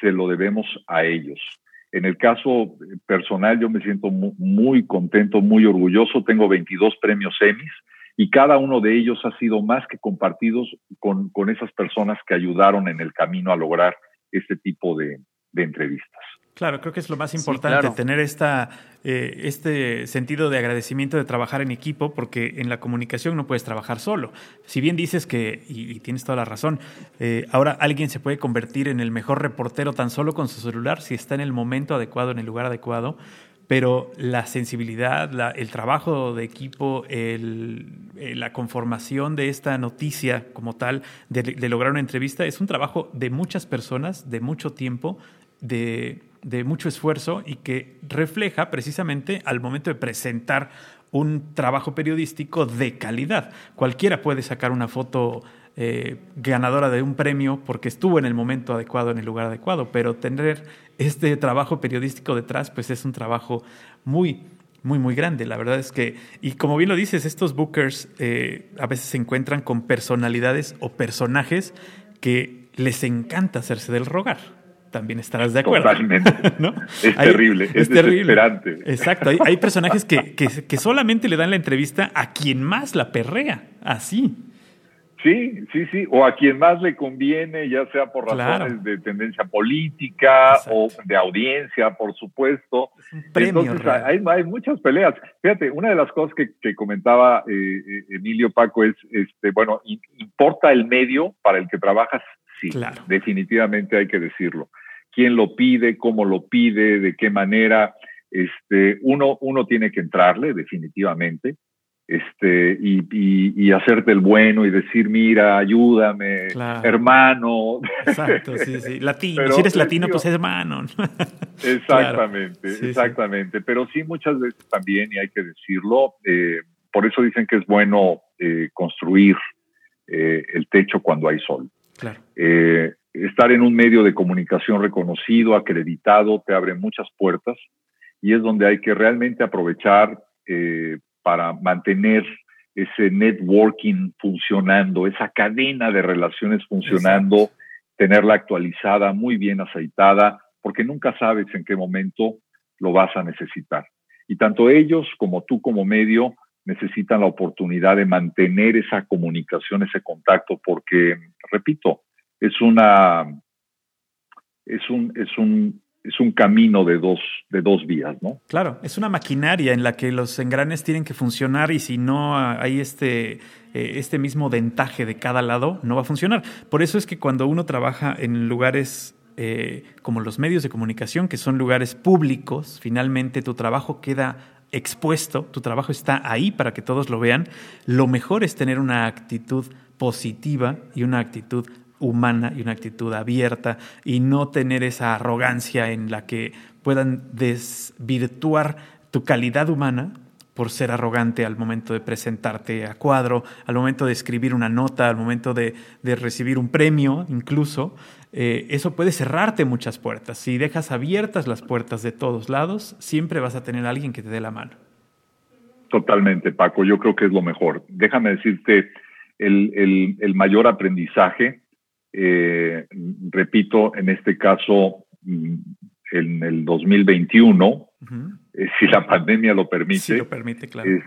se lo debemos a ellos. En el caso personal, yo me siento muy, contento, muy orgulloso. Tengo 22 premios Emmys y cada uno de ellos ha sido más que compartidos con, esas personas que ayudaron en el camino a lograr este tipo de entrevistas. Claro, creo que es lo más importante, tener esta, eh, este sentido de agradecimiento de trabajar en equipo, porque en la comunicación no puedes trabajar solo. Si bien dices que, y, tienes toda la razón, eh, ahora alguien se puede convertir en el mejor reportero tan solo con su celular si está en el momento adecuado, en el lugar adecuado, pero la sensibilidad, el trabajo de equipo, eh, la conformación de esta noticia como tal, de, lograr una entrevista, es un trabajo de muchas personas, de mucho tiempo, de mucho esfuerzo y que refleja precisamente al momento de presentar un trabajo periodístico de calidad. Cualquiera puede sacar una foto eh, ganadora de un premio porque estuvo en el momento adecuado, en el lugar adecuado, pero tener este trabajo periodístico detrás, pues es un trabajo muy, muy, muy grande. La verdad es que, y como bien lo dices, estos bookers eh, a veces se encuentran con personalidades o personajes que les encanta hacerse del rogar también estarás de acuerdo. Totalmente. Es terrible, es, desesperante. Exacto, hay, personajes que, que, solamente le dan la entrevista a quien más la perrea, así. Sí, sí, sí, o a quien más le conviene, ya sea por razones de tendencia política o de audiencia, por supuesto. Entonces, hay, hay, muchas peleas. Fíjate, una de las cosas que, comentaba eh, eh, Emilio Paco es, este, bueno, importa el medio para el que trabajas, sí, definitivamente hay que decirlo. Quién lo pide, cómo lo pide, de qué manera. este, uno, uno tiene que entrarle definitivamente este, y, hacerte el bueno y decir, mira, ayúdame, hermano. Exacto, sí, sí. Latino, si eres latino, pues hermano. Exactamente, exactamente. Pero sí, muchas veces también, y hay que decirlo, eh, por eso dicen que es bueno eh, construir eh, el techo cuando hay sol. Claro. estar en un medio de comunicación reconocido, acreditado, te abre muchas puertas y es donde hay que realmente aprovechar para mantener ese networking funcionando, esa cadena de relaciones funcionando, tenerla actualizada, muy bien aceitada, porque nunca sabes en qué momento lo vas a necesitar. Y tanto ellos como tú como medio necesitan la oportunidad de mantener esa comunicación, ese contacto, porque, repito, es una, es un, es un, es un camino de dos, de dos vías, ¿no? Claro, es una maquinaria en la que los engranes tienen que funcionar y si no hay este, eh, este mismo dentaje de cada lado, no va a funcionar. Por eso es que cuando uno trabaja en lugares eh, como los medios de comunicación, que son lugares públicos, finalmente tu trabajo queda expuesto, tu trabajo está ahí para que todos lo vean, lo mejor es tener una actitud positiva y una actitud humana y una actitud abierta y no tener esa arrogancia en la que puedan desvirtuar tu calidad humana por ser arrogante al momento de presentarte a cuadro, al momento de escribir una nota, al momento de, recibir un premio incluso, eh, eso puede cerrarte muchas puertas. Si dejas abiertas las puertas de todos lados, siempre vas a tener a alguien que te dé la mano. Totalmente, Paco, yo creo que es lo mejor. Déjame decirte, el, el mayor aprendizaje eh, repito, en este caso, mm, en el 2021, eh, si la pandemia lo permite,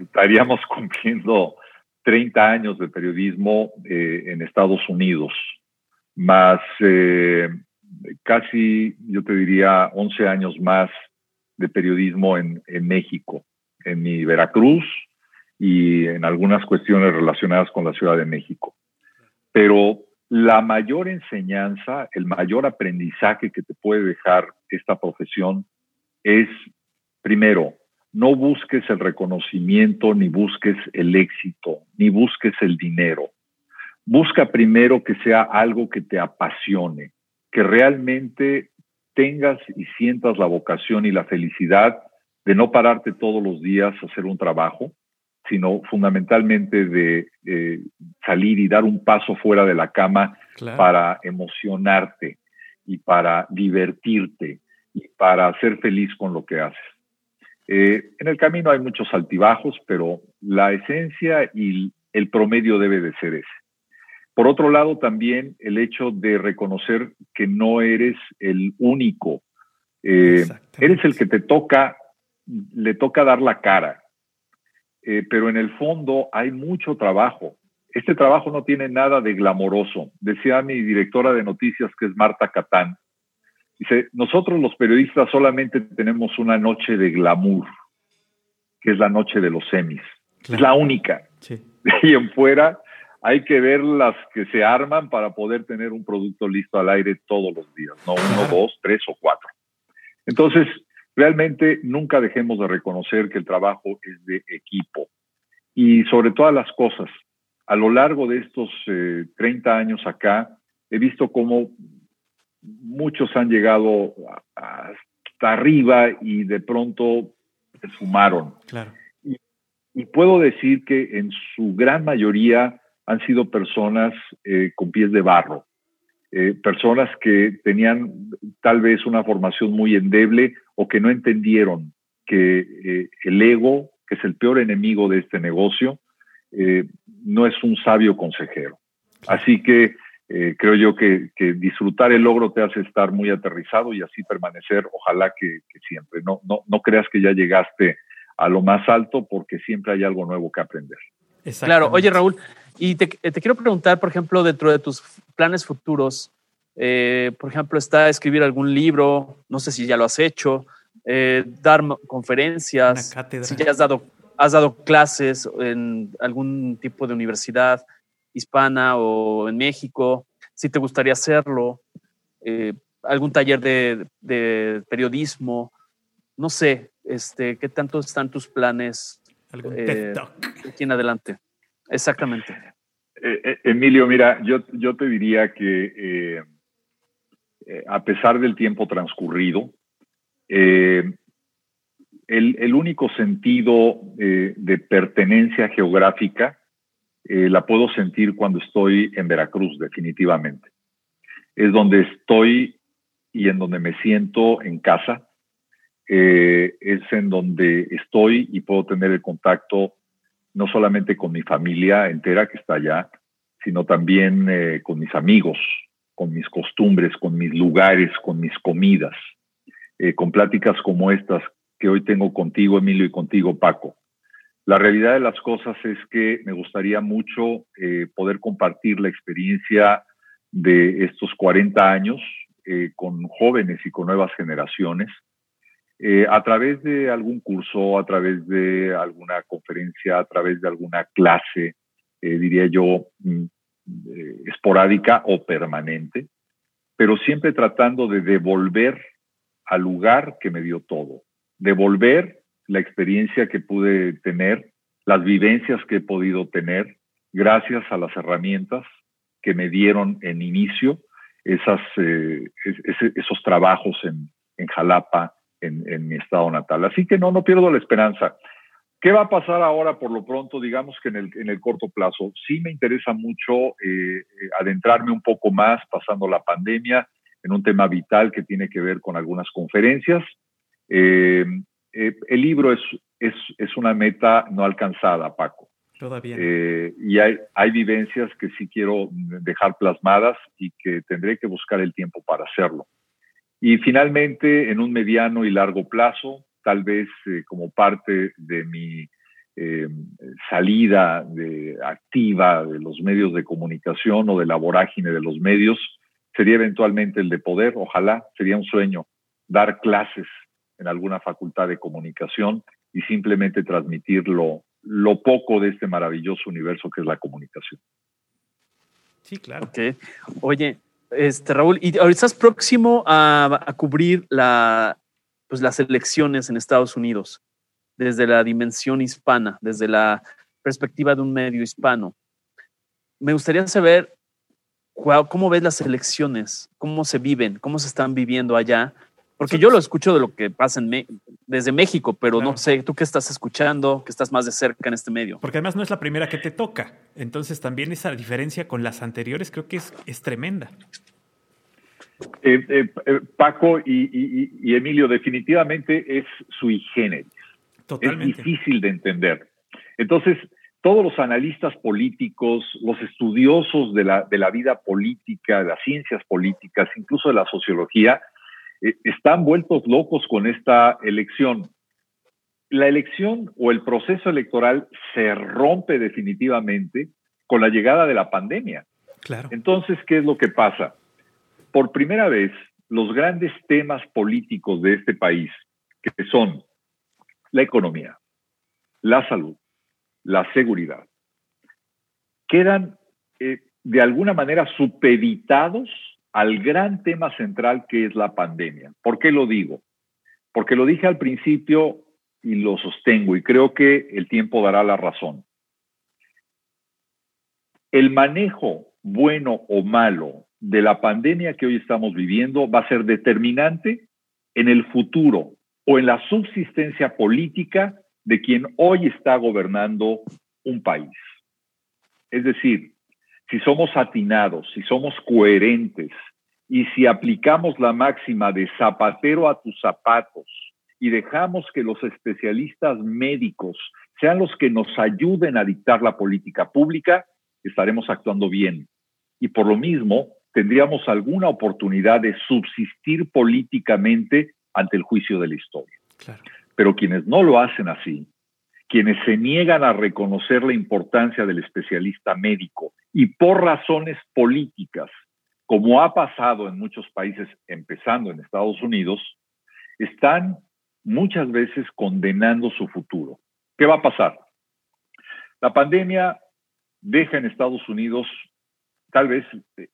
estaríamos cumpliendo 30 años de periodismo eh, en Estados Unidos, más casi, yo te diría, 11 años más de periodismo en, en México, en mi Veracruz y en algunas cuestiones relacionadas con la Ciudad de México. Pero la mayor enseñanza, el mayor aprendizaje que te puede dejar esta profesión es, primero, no busques el reconocimiento, ni busques el éxito, ni busques el dinero. Busca primero que sea algo que te apasione, que realmente tengas y sientas la vocación y la felicidad de no pararte todos los días a hacer un trabajo, sino fundamentalmente de eh, salir y dar un paso fuera de la cama para emocionarte y para divertirte y para ser feliz con lo que haces. Eh, en el camino hay muchos altibajos, pero la esencia y el promedio debe de ser ese. Por otro lado, también el hecho de reconocer que no eres el único, eh, eres el que te toca, le toca dar la cara, eh, pero en el fondo hay mucho trabajo. Este trabajo no tiene nada de glamoroso. Decía mi directora de noticias, que es Marta Catán, dice, nosotros los periodistas solamente tenemos una noche de glamour, que es la noche de los semis. Es la única. De ahí en fuera hay que ver las que se arman para poder tener un producto listo al aire todos los días, no uno, dos, tres o cuatro. Entonces, Realmente nunca dejemos de reconocer que el trabajo es de equipo. Y sobre todas las cosas, a lo largo de estos 30 eh, años acá, he visto cómo muchos han llegado hasta arriba y de pronto se sumaron. Claro. Y, puedo decir que en su gran mayoría han sido personas eh, con pies de barro, eh, personas que tenían tal vez una formación muy endeble o que no entendieron que eh, el ego, que es el peor enemigo de este negocio, eh, no es un sabio consejero. Así que eh, creo yo que, disfrutar el logro te hace estar muy aterrizado y así permanecer, ojalá que, siempre. No, no, no creas que ya llegaste a lo más alto porque siempre hay algo nuevo que aprender. Claro, oye Raúl, y te, te, quiero preguntar, por ejemplo, dentro de tus planes futuros, eh, por ejemplo, está escribir algún libro, no sé si ya lo has hecho, eh, dar conferencias, si ya has dado, has dado clases en algún tipo de universidad hispana o en México, si te gustaría hacerlo, eh, algún taller de, periodismo. no sé, este, ¿qué tanto están tus planes ¿Algún eh, aquí en adelante? Exactamente. Eh, eh, Emilio, mira, yo, yo te diría que a pesar del tiempo transcurrido, el, el, único sentido de pertenencia geográfica la puedo sentir cuando estoy en Veracruz, definitivamente. Es donde estoy y en donde me siento en casa eh, es en donde estoy y puedo tener el contacto no solamente con mi familia entera que está allá, sino también eh, con mis amigos, con mis costumbres, con mis lugares, con mis comidas, eh, con pláticas como estas que hoy tengo contigo, Emilio, y contigo, Paco. La realidad de las cosas es que me gustaría mucho poder compartir la experiencia de estos 40 años con jóvenes y con nuevas generaciones eh, a través de algún curso, a través de alguna conferencia, a través de alguna clase, eh, diría yo, mm, eh, esporádica o permanente, pero siempre tratando de devolver al lugar que me dio todo, devolver la experiencia que pude tener, las vivencias que he podido tener, gracias a las herramientas que me dieron en inicio esas, esos trabajos en, en Jalapa, en, mi estado natal. Así que no, no pierdo la esperanza. ¿Qué va a pasar ahora por lo pronto, digamos que en el, en el corto plazo? Sí me interesa mucho eh, eh, adentrarme un poco más pasando la pandemia en un tema vital que tiene que ver con algunas conferencias. Eh, el libro es, es, es, una meta no alcanzada, Paco. Todavía. y hay, hay vivencias que sí quiero dejar plasmadas y que tendré que buscar el tiempo para hacerlo. Y finalmente, en un mediano y largo plazo, tal vez eh, como parte de mi eh, salida de, activa de los medios de comunicación o de la vorágine de los medios, sería eventualmente el de poder, ojalá, sería un sueño, dar clases en alguna facultad de comunicación y simplemente transmitir lo, lo poco de este maravilloso universo que es la comunicación. Sí, claro. Okay. Oye, este, Raúl, y ahorita estás próximo a, cubrir la, pues, las elecciones en Estados Unidos desde la dimensión hispana, desde la perspectiva de un medio hispano. Me gustaría saber cómo ves las elecciones, cómo se viven, cómo se están viviendo allá, porque yo lo escucho de lo que pasa en desde México, pero no sé, tú qué estás escuchando, que estás más de cerca en este medio. Porque además no es la primera que te toca. Entonces también esa diferencia con las anteriores creo que es, es tremenda. Eh, eh, eh, Paco y, Emilio, definitivamente es sui generis. Totalmente. Es difícil de entender. Entonces, todos los analistas políticos, los estudiosos de la, de la vida política, de las ciencias políticas, incluso de la sociología, eh, están vueltos locos con esta elección. La elección o el proceso electoral se rompe definitivamente con la llegada de la pandemia. Claro. Entonces, ¿qué es lo que pasa? Por primera vez, los grandes temas políticos de este país, que son la economía, la salud, la seguridad, quedan eh, de alguna manera supeditados al gran tema central que es la pandemia. ¿Por qué lo digo? Porque lo dije al principio y lo sostengo y creo que el tiempo dará la razón. El manejo bueno o malo de la pandemia que hoy estamos viviendo va a ser determinante en el futuro o en la subsistencia política de quien hoy está gobernando un país. Es decir, si somos atinados, si somos coherentes y si aplicamos la máxima de zapatero a tus zapatos y dejamos que los especialistas médicos sean los que nos ayuden a dictar la política pública, estaremos actuando bien. Y por lo mismo, tendríamos alguna oportunidad de subsistir políticamente ante el juicio de la historia. Pero quienes no lo hacen así, quienes se niegan a reconocer la importancia del especialista médico y por razones políticas, como ha pasado en muchos países, empezando en Estados Unidos, están muchas veces condenando su futuro. ¿Qué va a pasar? La pandemia deja en Estados Unidos tal vez eh,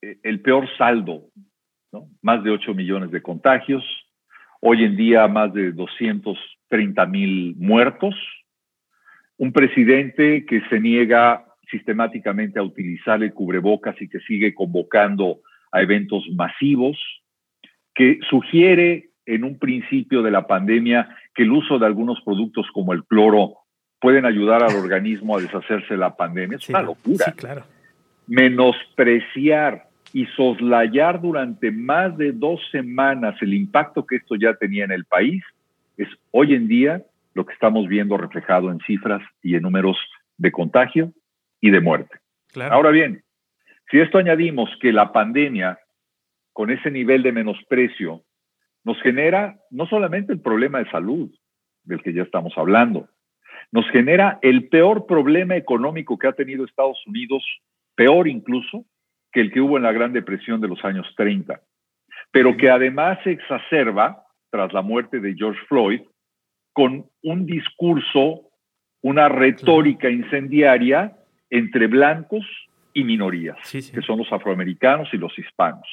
el peor saldo, más de 8 millones de contagios, hoy en día más de 230 mil muertos, un presidente que se niega sistemáticamente a utilizar el cubrebocas y que sigue convocando a eventos masivos, que sugiere en un principio de la pandemia que el uso de algunos productos como el cloro pueden ayudar al organismo a deshacerse de la pandemia. Es una locura. Sí, claro. Menospreciar y soslayar durante más de dos semanas el impacto que esto ya tenía en el país es hoy en día lo que estamos viendo reflejado en cifras y en números de contagio y de muerte. Ahora bien, si esto añadimos que la pandemia, con ese nivel de menosprecio, nos genera no solamente el problema de salud del que ya estamos hablando, nos genera el peor problema económico que ha tenido Estados Unidos, peor incluso que el que hubo en la Gran Depresión de los años 30, pero que además se exacerba tras la muerte de George Floyd con un discurso, una retórica incendiaria entre blancos y minorías, que son los afroamericanos y los hispanos.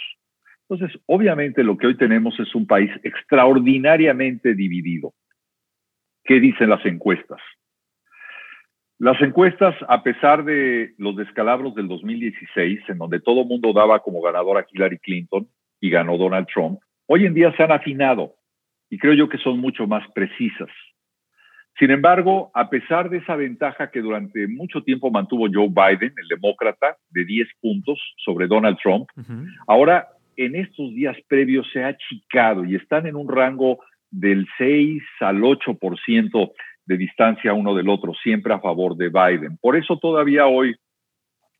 Entonces, obviamente lo que hoy tenemos es un país extraordinariamente dividido. ¿Qué dicen las encuestas? Las encuestas, a pesar de los descalabros del 2016, en donde todo el mundo daba como ganador a Hillary Clinton y ganó Donald Trump, hoy en día se han afinado y creo yo que son mucho más precisas. Sin embargo, a pesar de esa ventaja que durante mucho tiempo mantuvo Joe Biden, el demócrata, de 10 puntos sobre Donald Trump, ahora en estos días previos se ha achicado y están en un rango del 6 al 8% de distancia uno del otro, siempre a favor de Biden. Por eso todavía hoy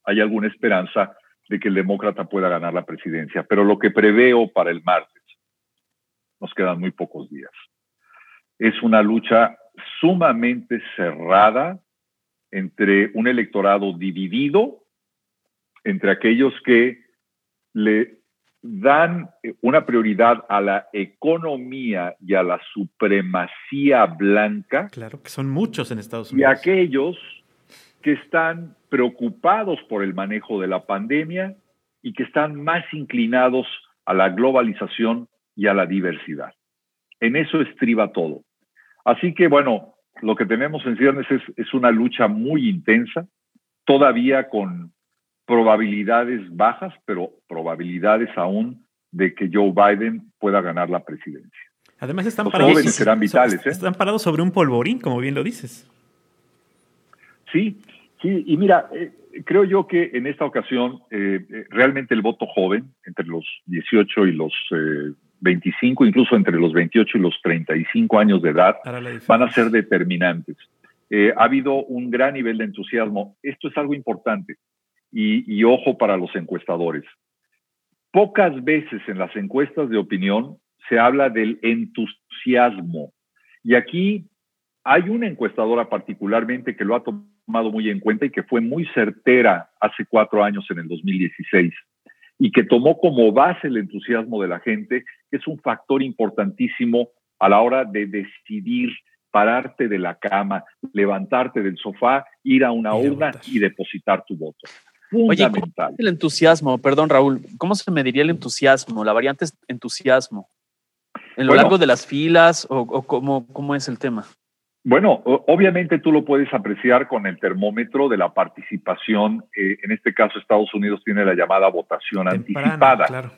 hay alguna esperanza de que el demócrata pueda ganar la presidencia. Pero lo que preveo para el martes, nos quedan muy pocos días, es una lucha sumamente cerrada entre un electorado dividido, entre aquellos que le dan una prioridad a la economía y a la supremacía blanca. Claro, que son muchos en Estados Unidos. Y aquellos que están preocupados por el manejo de la pandemia y que están más inclinados a la globalización y a la diversidad. En eso estriba todo. Así que bueno, lo que tenemos en ciernes es, una lucha muy intensa, todavía con probabilidades bajas, pero probabilidades aún de que Joe Biden pueda ganar la presidencia. Además están parados, serán vitales, ¿eh? están parados sobre un polvorín, como bien lo dices. Sí, sí, y mira, eh, creo yo que en esta ocasión eh, realmente el voto joven, entre los 18 y los 25, incluso entre los 28 y los 35 años de edad, van a ser determinantes. Eh, ha habido un gran nivel de entusiasmo. Esto es algo importante y, ojo para los encuestadores. Pocas veces en las encuestas de opinión se habla del entusiasmo. Y aquí hay una encuestadora particularmente que lo ha tomado muy en cuenta y que fue muy certera hace cuatro años en el 2016 y que tomó como base el entusiasmo de la gente, que es un factor importantísimo a la hora de decidir pararte de la cama, levantarte del sofá, ir a una urna y depositar tu voto. Fundamental. Oye, el entusiasmo? Perdón, Raúl, ¿cómo se mediría el entusiasmo? La variante es entusiasmo. ¿En lo largo de las filas o, o cómo, cómo es el tema? Bueno, obviamente tú lo puedes apreciar con el termómetro de la participación. Eh, en este caso, Estados Unidos tiene la llamada votación anticipada.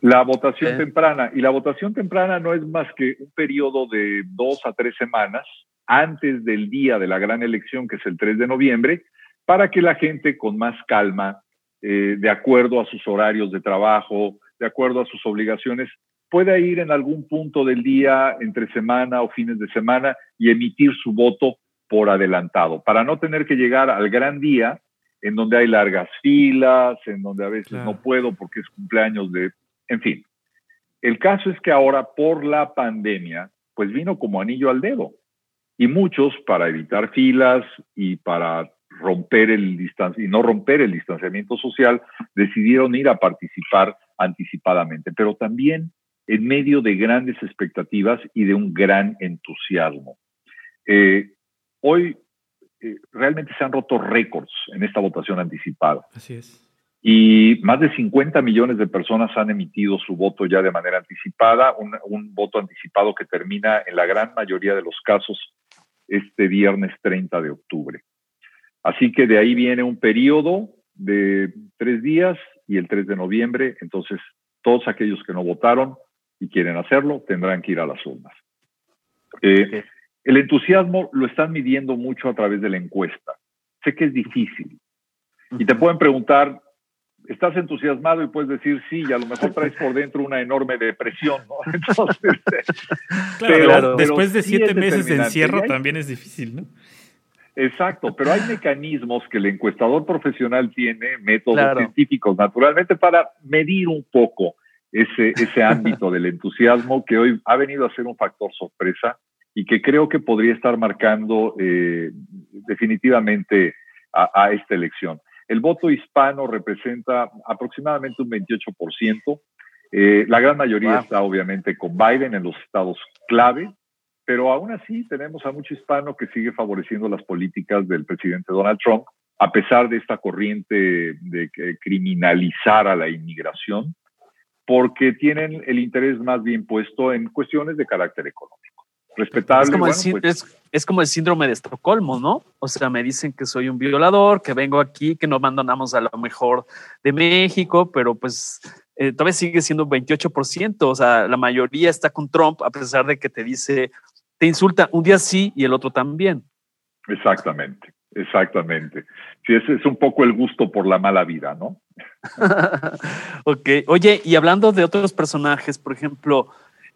La votación temprana. Y la votación temprana no es más que un periodo de dos a tres semanas antes del día de la gran elección, que es el 3 de noviembre, para que la gente con más calma, eh, de acuerdo a sus horarios de trabajo, de acuerdo a sus obligaciones, pueda ir en algún punto del día, entre semana o fines de semana, y emitir su voto por adelantado, para no tener que llegar al gran día en donde hay largas filas, en donde a veces no puedo porque es cumpleaños de, en fin. El caso es que ahora por la pandemia, pues vino como anillo al dedo. Y muchos, para evitar filas y para romper el y no romper el distanciamiento social, decidieron ir a participar anticipadamente. Pero también en medio de grandes expectativas y de un gran entusiasmo. Eh, hoy eh, realmente se han roto récords en esta votación anticipada. Así es. y más de 50 millones de personas han emitido su voto ya de manera anticipada, un, un, voto anticipado que termina en la gran mayoría de los casos este viernes 30 de octubre. Así que de ahí viene un periodo de tres días y el 3 de noviembre, entonces todos aquellos que no votaron y quieren hacerlo tendrán que ir a las urnas. Eh, el entusiasmo lo están midiendo mucho a través de la encuesta. Sé que es difícil. Y te pueden preguntar, estás entusiasmado y puedes decir sí, y a lo mejor traes por dentro una enorme depresión, ¿no? Entonces, claro, después de siete meses de encierro también es difícil, ¿no? Exacto, pero hay mecanismos que el encuestador profesional tiene, métodos científicos, naturalmente, para medir un poco ese, ese ámbito del entusiasmo que hoy ha venido a ser un factor sorpresa y que creo que podría estar marcando eh, definitivamente a esta elección. El voto hispano representa aproximadamente un 28%. Eh, la gran mayoría está obviamente con Biden en los estados clave, pero aún así tenemos a mucho hispano que sigue favoreciendo las políticas del presidente Donald Trump, a pesar de esta corriente de criminalizar a la inmigración, porque tienen el interés más bien puesto en cuestiones de carácter económico respetable. Es como, el, pues es, como, el, síndrome de Estocolmo, ¿no? O sea, me dicen que soy un violador, que vengo aquí, que no abandonamos a lo mejor de México, pero pues eh, todavía sigue siendo un 28%. O sea, la mayoría está con Trump, a pesar de que te dice, te insulta un día sí y el otro también. Exactamente, exactamente. Sí, ese es un poco el gusto por la mala vida, ¿no? ok. Oye, y hablando de otros personajes, por ejemplo,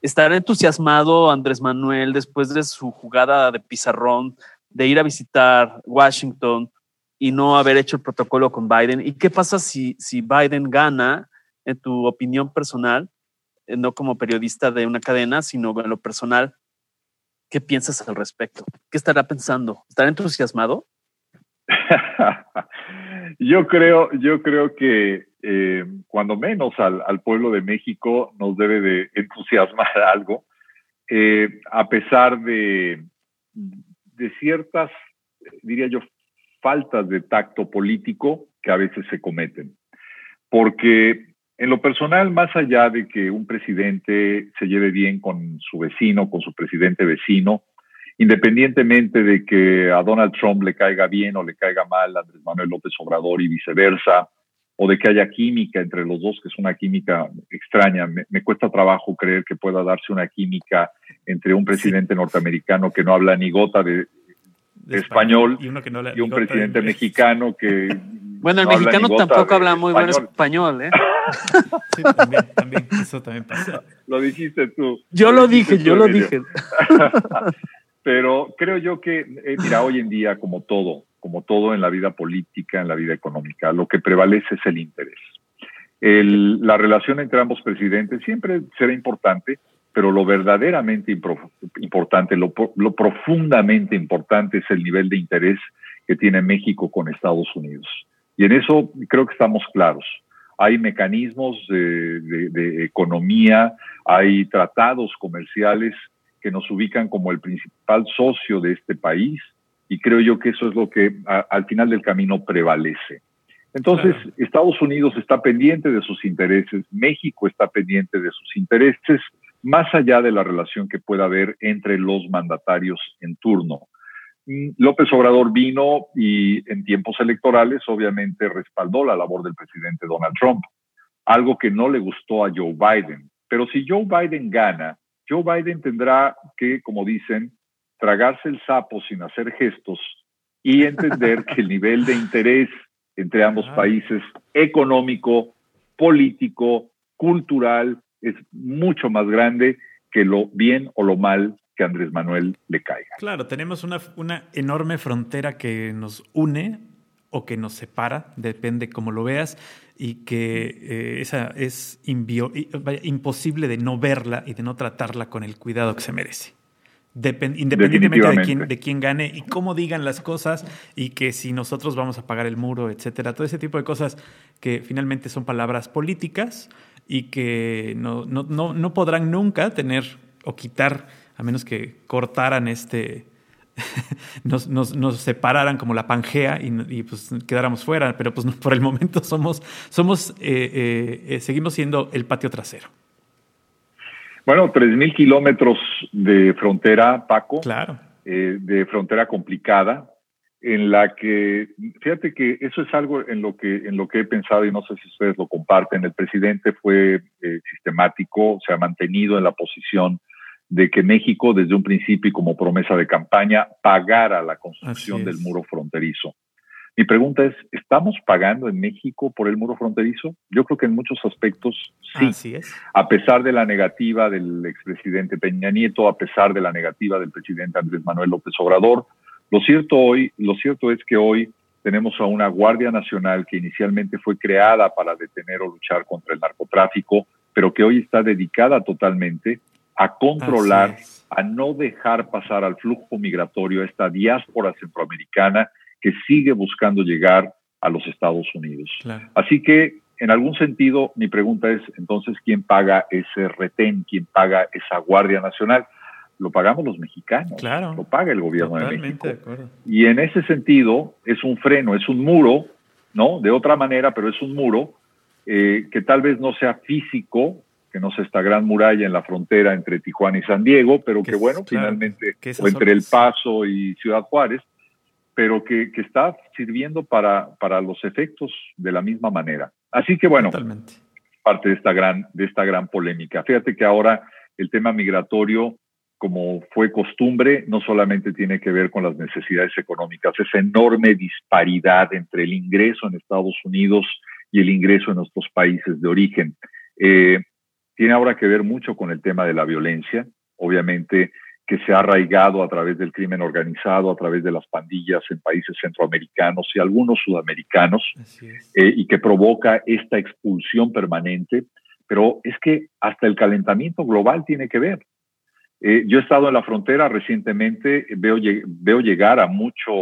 ¿Estará entusiasmado Andrés Manuel después de su jugada de pizarrón de ir a visitar Washington y no haber hecho el protocolo con Biden? ¿Y qué pasa si, si Biden gana, en tu opinión personal, eh, no como periodista de una cadena, sino en lo personal? ¿Qué piensas al respecto? ¿Qué estará pensando? ¿Estará entusiasmado? yo creo, yo creo que eh, cuando menos al, pueblo de México nos debe de entusiasmar algo, eh, a pesar de, de ciertas, diría yo, faltas de tacto político que a veces se cometen. Porque en lo personal, más allá de que un presidente se lleve bien con su vecino, con su presidente vecino, independientemente de que a Donald Trump le caiga bien o le caiga mal a Andrés Manuel López Obrador y viceversa, o de que haya química entre los dos, que es una química extraña. Me, cuesta trabajo creer que pueda darse una química entre un presidente norteamericano que no habla ni gota de, español, y, un presidente mexicano que... Bueno, el mexicano tampoco habla muy buen español, ¿eh? Sí, también, también, eso también pasa. Lo dijiste tú. Yo lo, dije, yo lo dije. Pero creo yo que, eh, mira, hoy en día, como todo, como todo en la vida política, en la vida económica, lo que prevalece es el interés. la relación entre ambos presidentes siempre será importante, pero lo verdaderamente importante, lo, profundamente importante es el nivel de interés que tiene México con Estados Unidos. Y en eso creo que estamos claros. Hay mecanismos de economía, hay tratados comerciales que nos ubican como el principal socio de este país y creo yo que eso es lo que al final del camino prevalece. Entonces, Estados Unidos está pendiente de sus intereses, México está pendiente de sus intereses, más allá de la relación que pueda haber entre los mandatarios en turno. Mm, López Obrador vino y en tiempos electorales obviamente respaldó la labor del presidente Donald Trump, algo que no le gustó a Joe Biden. Pero si Joe Biden gana, Joe Biden tendrá que, como dicen, tragarse el sapo sin hacer gestos y entender que el nivel de interés entre ambos ah. países, económico, político, cultural, es mucho más grande que lo bien o lo mal que Andrés Manuel le caiga. Claro, tenemos una, una enorme frontera que nos une o que nos separa, depende cómo lo veas, y que eh, esa es imposible de no verla y de no tratarla con el cuidado que se merece. independientemente de quién, de quién gane y cómo digan las cosas y que si nosotros vamos a pagar el muro, etcétera, todo ese tipo de cosas que finalmente son palabras políticas y que no, no, no, no podrán nunca tener o quitar, a menos que cortaran este, nos, nos, separaran como la Pangea y, pues quedáramos fuera, pero pues por el momento somos, somos eh, eh, eh, seguimos siendo el patio trasero. Bueno, 3.000 kilómetros de frontera, Paco. Claro. de frontera complicada, en la que, fíjate que eso es algo en lo que, en lo que he pensado y no sé si ustedes lo comparten. El presidente fue sistemático, se ha mantenido en la posición de que México, desde un principio y como promesa de campaña, pagara la construcción del muro fronterizo. Mi pregunta es, ¿estamos pagando en México por el muro fronterizo? Yo creo que en muchos aspectos sí. A pesar de la negativa del expresidente Peña Nieto, a pesar de la negativa del presidente Andrés Manuel López Obrador, lo cierto hoy, lo cierto es que hoy tenemos a una Guardia Nacional que inicialmente fue creada para detener o luchar contra el narcotráfico, pero que hoy está dedicada totalmente a controlar, a no dejar pasar al flujo migratorio a esta diáspora centroamericana que sigue buscando llegar a los Estados Unidos. Así que, en algún sentido, mi pregunta es, entonces, ¿quién paga ese retén? ¿Quién paga esa Guardia Nacional? Lo pagamos los mexicanos, claro, lo paga el gobierno de México. y en ese sentido, es un freno, es un muro, ¿no? De otra manera, pero es un muro eh, que tal vez no sea físico, que no sé, esta gran muralla en la frontera entre Tijuana y San Diego, pero que, bueno, finalmente, o entre El Paso y Ciudad Juárez, pero que, está sirviendo para, para los efectos de la misma manera. Así que bueno, parte de esta, gran, de esta gran polémica. Fíjate que ahora el tema migratorio, como fue costumbre, no solamente tiene que ver con las necesidades económicas, esa enorme disparidad entre el ingreso en Estados Unidos y el ingreso en nuestros países de origen. Eh, tiene ahora que ver mucho con el tema de la violencia, obviamente que se ha arraigado a través del crimen organizado, a través de las pandillas en países centroamericanos y algunos sudamericanos, eh, y que provoca esta expulsión permanente. Pero es que hasta el calentamiento global tiene que ver. Eh, yo he estado en la frontera recientemente, veo, veo llegar a, mucho,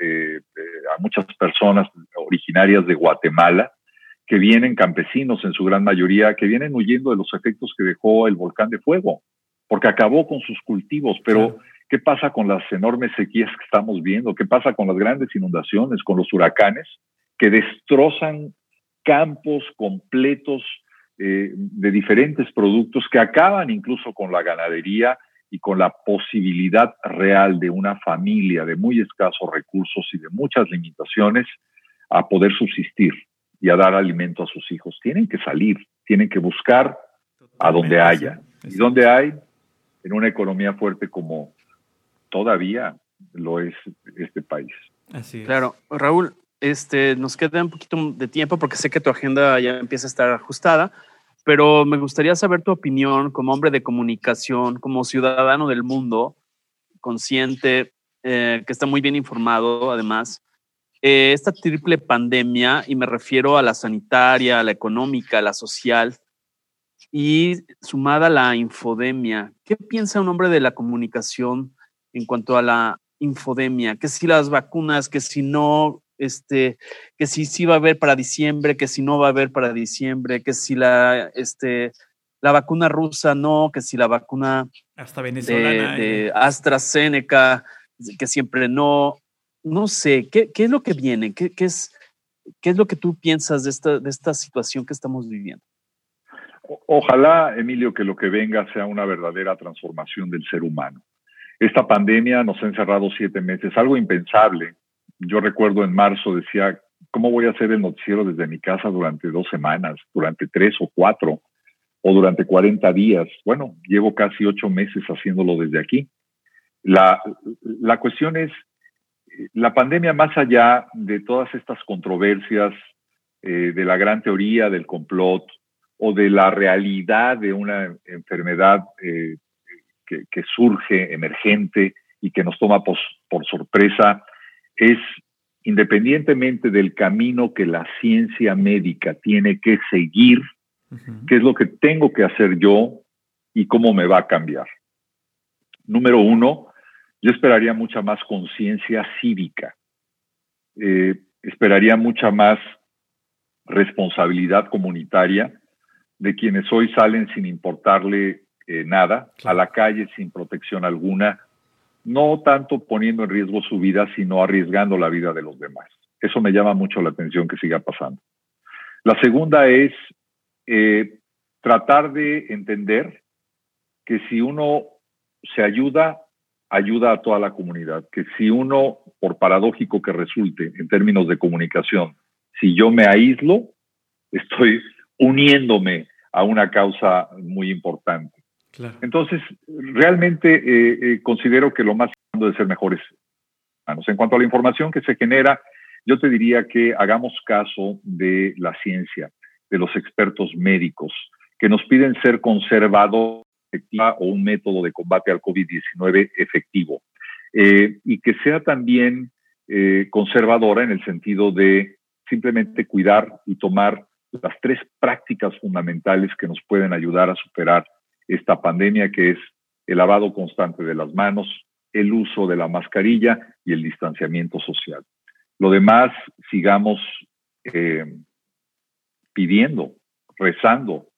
eh, a muchas personas originarias de Guatemala, que vienen campesinos en su gran mayoría, que vienen huyendo de los efectos que dejó el volcán de fuego, porque acabó con sus cultivos. Pero, ¿qué pasa con las enormes sequías que estamos viendo? ¿Qué pasa con las grandes inundaciones, con los huracanes, que destrozan campos completos eh, de diferentes productos, que acaban incluso con la ganadería y con la posibilidad real de una familia de muy escasos recursos y de muchas limitaciones a poder subsistir? Y a dar alimento a sus hijos. Tienen que salir, tienen que buscar a donde haya. ¿Y donde hay? En una economía fuerte como todavía lo es este país. Así Claro, Raúl, este, nos queda un poquito de tiempo porque sé que tu agenda ya empieza a estar ajustada, pero me gustaría saber tu opinión como hombre de comunicación, como ciudadano del mundo, consciente, eh, que está muy bien informado además. Eh, esta triple pandemia, y me refiero a la sanitaria, a la económica, a la social, y sumada a la infodemia, ¿qué piensa un hombre de la comunicación en cuanto a la infodemia? Que si las vacunas, que si no, este, que si sí va a haber para diciembre, que si no va a haber para diciembre, que si la, este, la vacuna rusa no, que si la vacuna Hasta venezolana, de, de AstraZeneca, que siempre no no sé, ¿qué, es lo que viene? ¿Qué, es, ¿Qué es lo que tú piensas de esta, de esta situación que estamos viviendo? Ojalá, Emilio, que lo que venga sea una verdadera transformación del ser humano. Esta pandemia nos ha encerrado siete meses, algo impensable. Yo recuerdo en marzo decía, ¿cómo voy a hacer el noticiero desde mi casa durante dos semanas, durante tres o cuatro, o durante 40 días? Bueno, llevo casi ocho meses haciéndolo desde aquí. La, la cuestión es la pandemia, más allá de todas estas controversias, eh, de la gran teoría del complot o de la realidad de una enfermedad eh, que, surge emergente y que nos toma por, sorpresa, es independientemente del camino que la ciencia médica tiene que seguir, qué es lo que tengo que hacer yo y cómo me va a cambiar. Número uno, yo esperaría mucha más conciencia cívica, eh, esperaría mucha más responsabilidad comunitaria de quienes hoy salen sin importarle eh, nada, a la calle sin protección alguna, no tanto poniendo en riesgo su vida, sino arriesgando la vida de los demás. Eso me llama mucho la atención que siga pasando. La segunda es eh, tratar de entender que si uno se ayuda, ayuda a toda la comunidad, que si uno, por paradójico que resulte en términos de comunicación, si yo me aíslo, estoy uniéndome a una causa muy importante. Entonces, realmente eh, eh, considero que lo más importante es ser mejores En cuanto a la información que se genera, yo te diría que hagamos caso de la ciencia, de los expertos médicos, que nos piden ser conservadores o un método de combate al COVID-19 efectivo. Eh, y que sea también conservadora en el sentido de simplemente cuidar y tomar las tres prácticas fundamentales que nos pueden ayudar a superar esta pandemia, que es el lavado constante de las manos, el uso de la mascarilla y el distanciamiento social. Lo demás, sigamos eh, pidiendo, rezando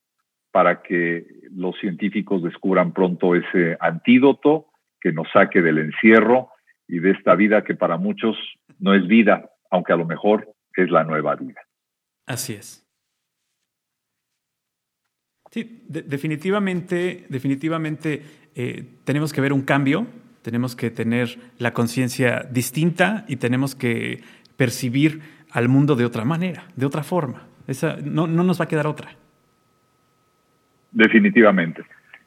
para que los científicos descubran pronto ese antídoto que nos saque del encierro y de esta vida que para muchos no es vida, aunque a lo mejor es la nueva vida. Así es. Sí, definitivamente, definitivamente eh, tenemos que ver un cambio, tenemos que tener la conciencia distinta y tenemos que percibir al mundo de otra manera, de otra forma. Esa, no, no nos va a quedar otra. Definitivamente,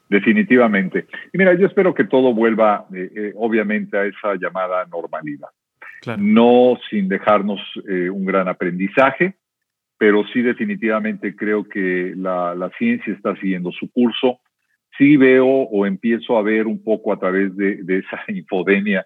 definitivamente. Y mira, yo espero que todo vuelva, eh, eh, obviamente, a esa llamada normalidad. No sin dejarnos un gran aprendizaje, pero sí definitivamente creo que la, ciencia está siguiendo su curso. Sí veo o empiezo a ver un poco a través de, esa infodemia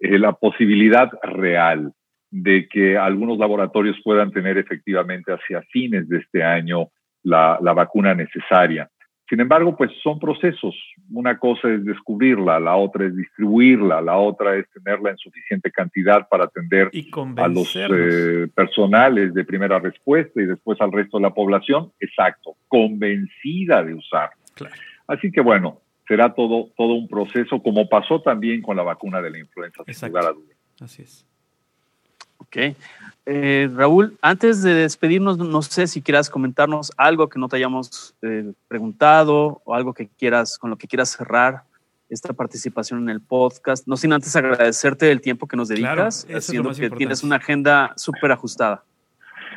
eh, la posibilidad real de que algunos laboratorios puedan tener efectivamente hacia fines de este año la vacuna necesaria. Sin embargo, pues son procesos. Una cosa es descubrirla, la otra es distribuirla, la otra es tenerla en suficiente cantidad para atender a los eh, personales de primera respuesta y después al resto de la población. Exacto, convencida de usarla. Así que bueno, será todo, todo un proceso, como pasó también con la vacuna de la influenza, sin lugar a dudas. Así es. Ok. Eh, Raúl, antes de despedirnos, no sé si quieras comentarnos algo que no te hayamos eh, preguntado o algo que quieras, con lo que quieras cerrar esta participación en el podcast. No sin antes agradecerte el tiempo que nos dedicas, claro, que tienes una agenda súper ajustada.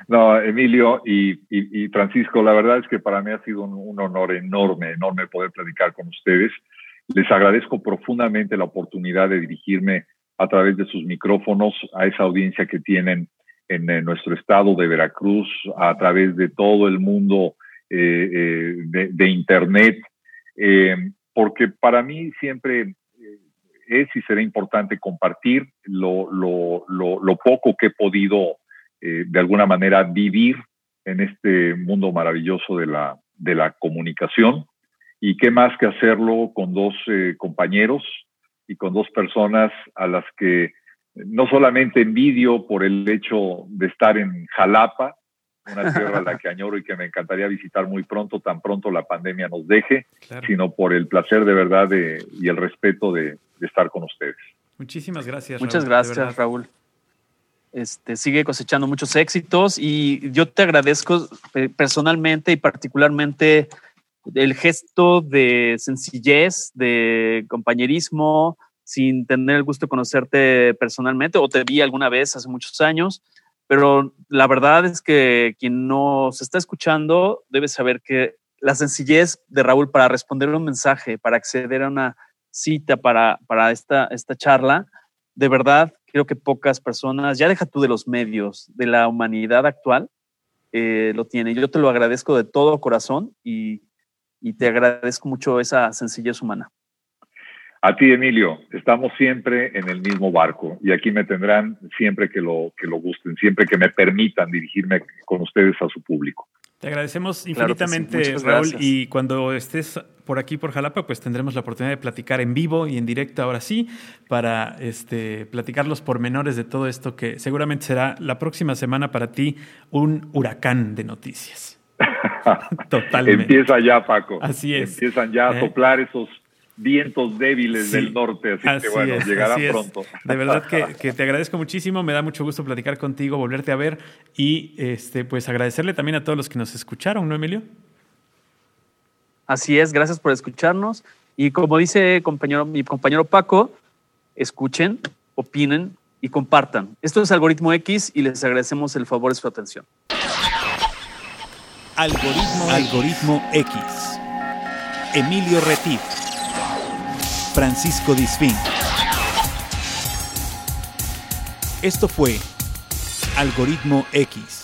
No, Emilio y, Francisco, la verdad es que para mí ha sido un, un honor enorme, enorme poder platicar con ustedes. Les agradezco profundamente la oportunidad de dirigirme a través de sus micrófonos a esa audiencia que tienen en, nuestro estado de Veracruz, a través de todo el mundo eh, eh, de, Internet, eh, porque para mí siempre es y será importante compartir lo, poco que he podido de alguna manera vivir en este mundo maravilloso de la, de la comunicación. Y qué más que hacerlo con dos compañeros y con dos personas a las que no solamente envidio por el hecho de estar en Jalapa, una tierra a la que añoro y que me encantaría visitar muy pronto, tan pronto la pandemia nos deje, sino por el placer de verdad y el respeto de, estar con ustedes. Muchísimas gracias. Muchas gracias, Raúl. Este, sigue cosechando muchos éxitos y yo te agradezco eh, personalmente y particularmente el gesto de sencillez, de compañerismo, sin tener el gusto de conocerte personalmente, o te vi alguna vez hace muchos años, pero la verdad es que quien nos está escuchando debe saber que la sencillez de Raúl para responder un mensaje, para acceder a una cita para, para esta, esta charla, de verdad creo que pocas personas, ya deja tú de los medios, de la humanidad actual, eh, lo tiene. Yo te lo agradezco de todo corazón y y te agradezco mucho esa sencillez humana. A ti, Emilio, estamos siempre en el mismo barco y aquí me tendrán siempre que lo, que lo gusten, siempre que me permitan dirigirme con ustedes a su público. Te agradecemos infinitamente, Raúl, y cuando estés por aquí, por Jalapa, pues tendremos la oportunidad de platicar en vivo y en directo ahora sí, para este, platicar los pormenores de todo esto que seguramente será la próxima semana para ti un huracán de noticias. Totalmente. Empieza ya, Paco. Así es. Empiezan ya a eh. soplar esos vientos débiles del norte, así, que bueno, llegará pronto. De verdad que, te agradezco muchísimo, me da mucho gusto platicar contigo, volverte a ver y este, pues agradecerle también a todos los que nos escucharon, ¿no, Emilio? Así es, gracias por escucharnos. Y como dice compañero, mi compañero Paco, escuchen, opinen y compartan. Esto es Algoritmo X y les agradecemos el favor de su atención. Algoritmo, Algoritmo X. Emilio Retif. Francisco Disfín. Esto fue Algoritmo X.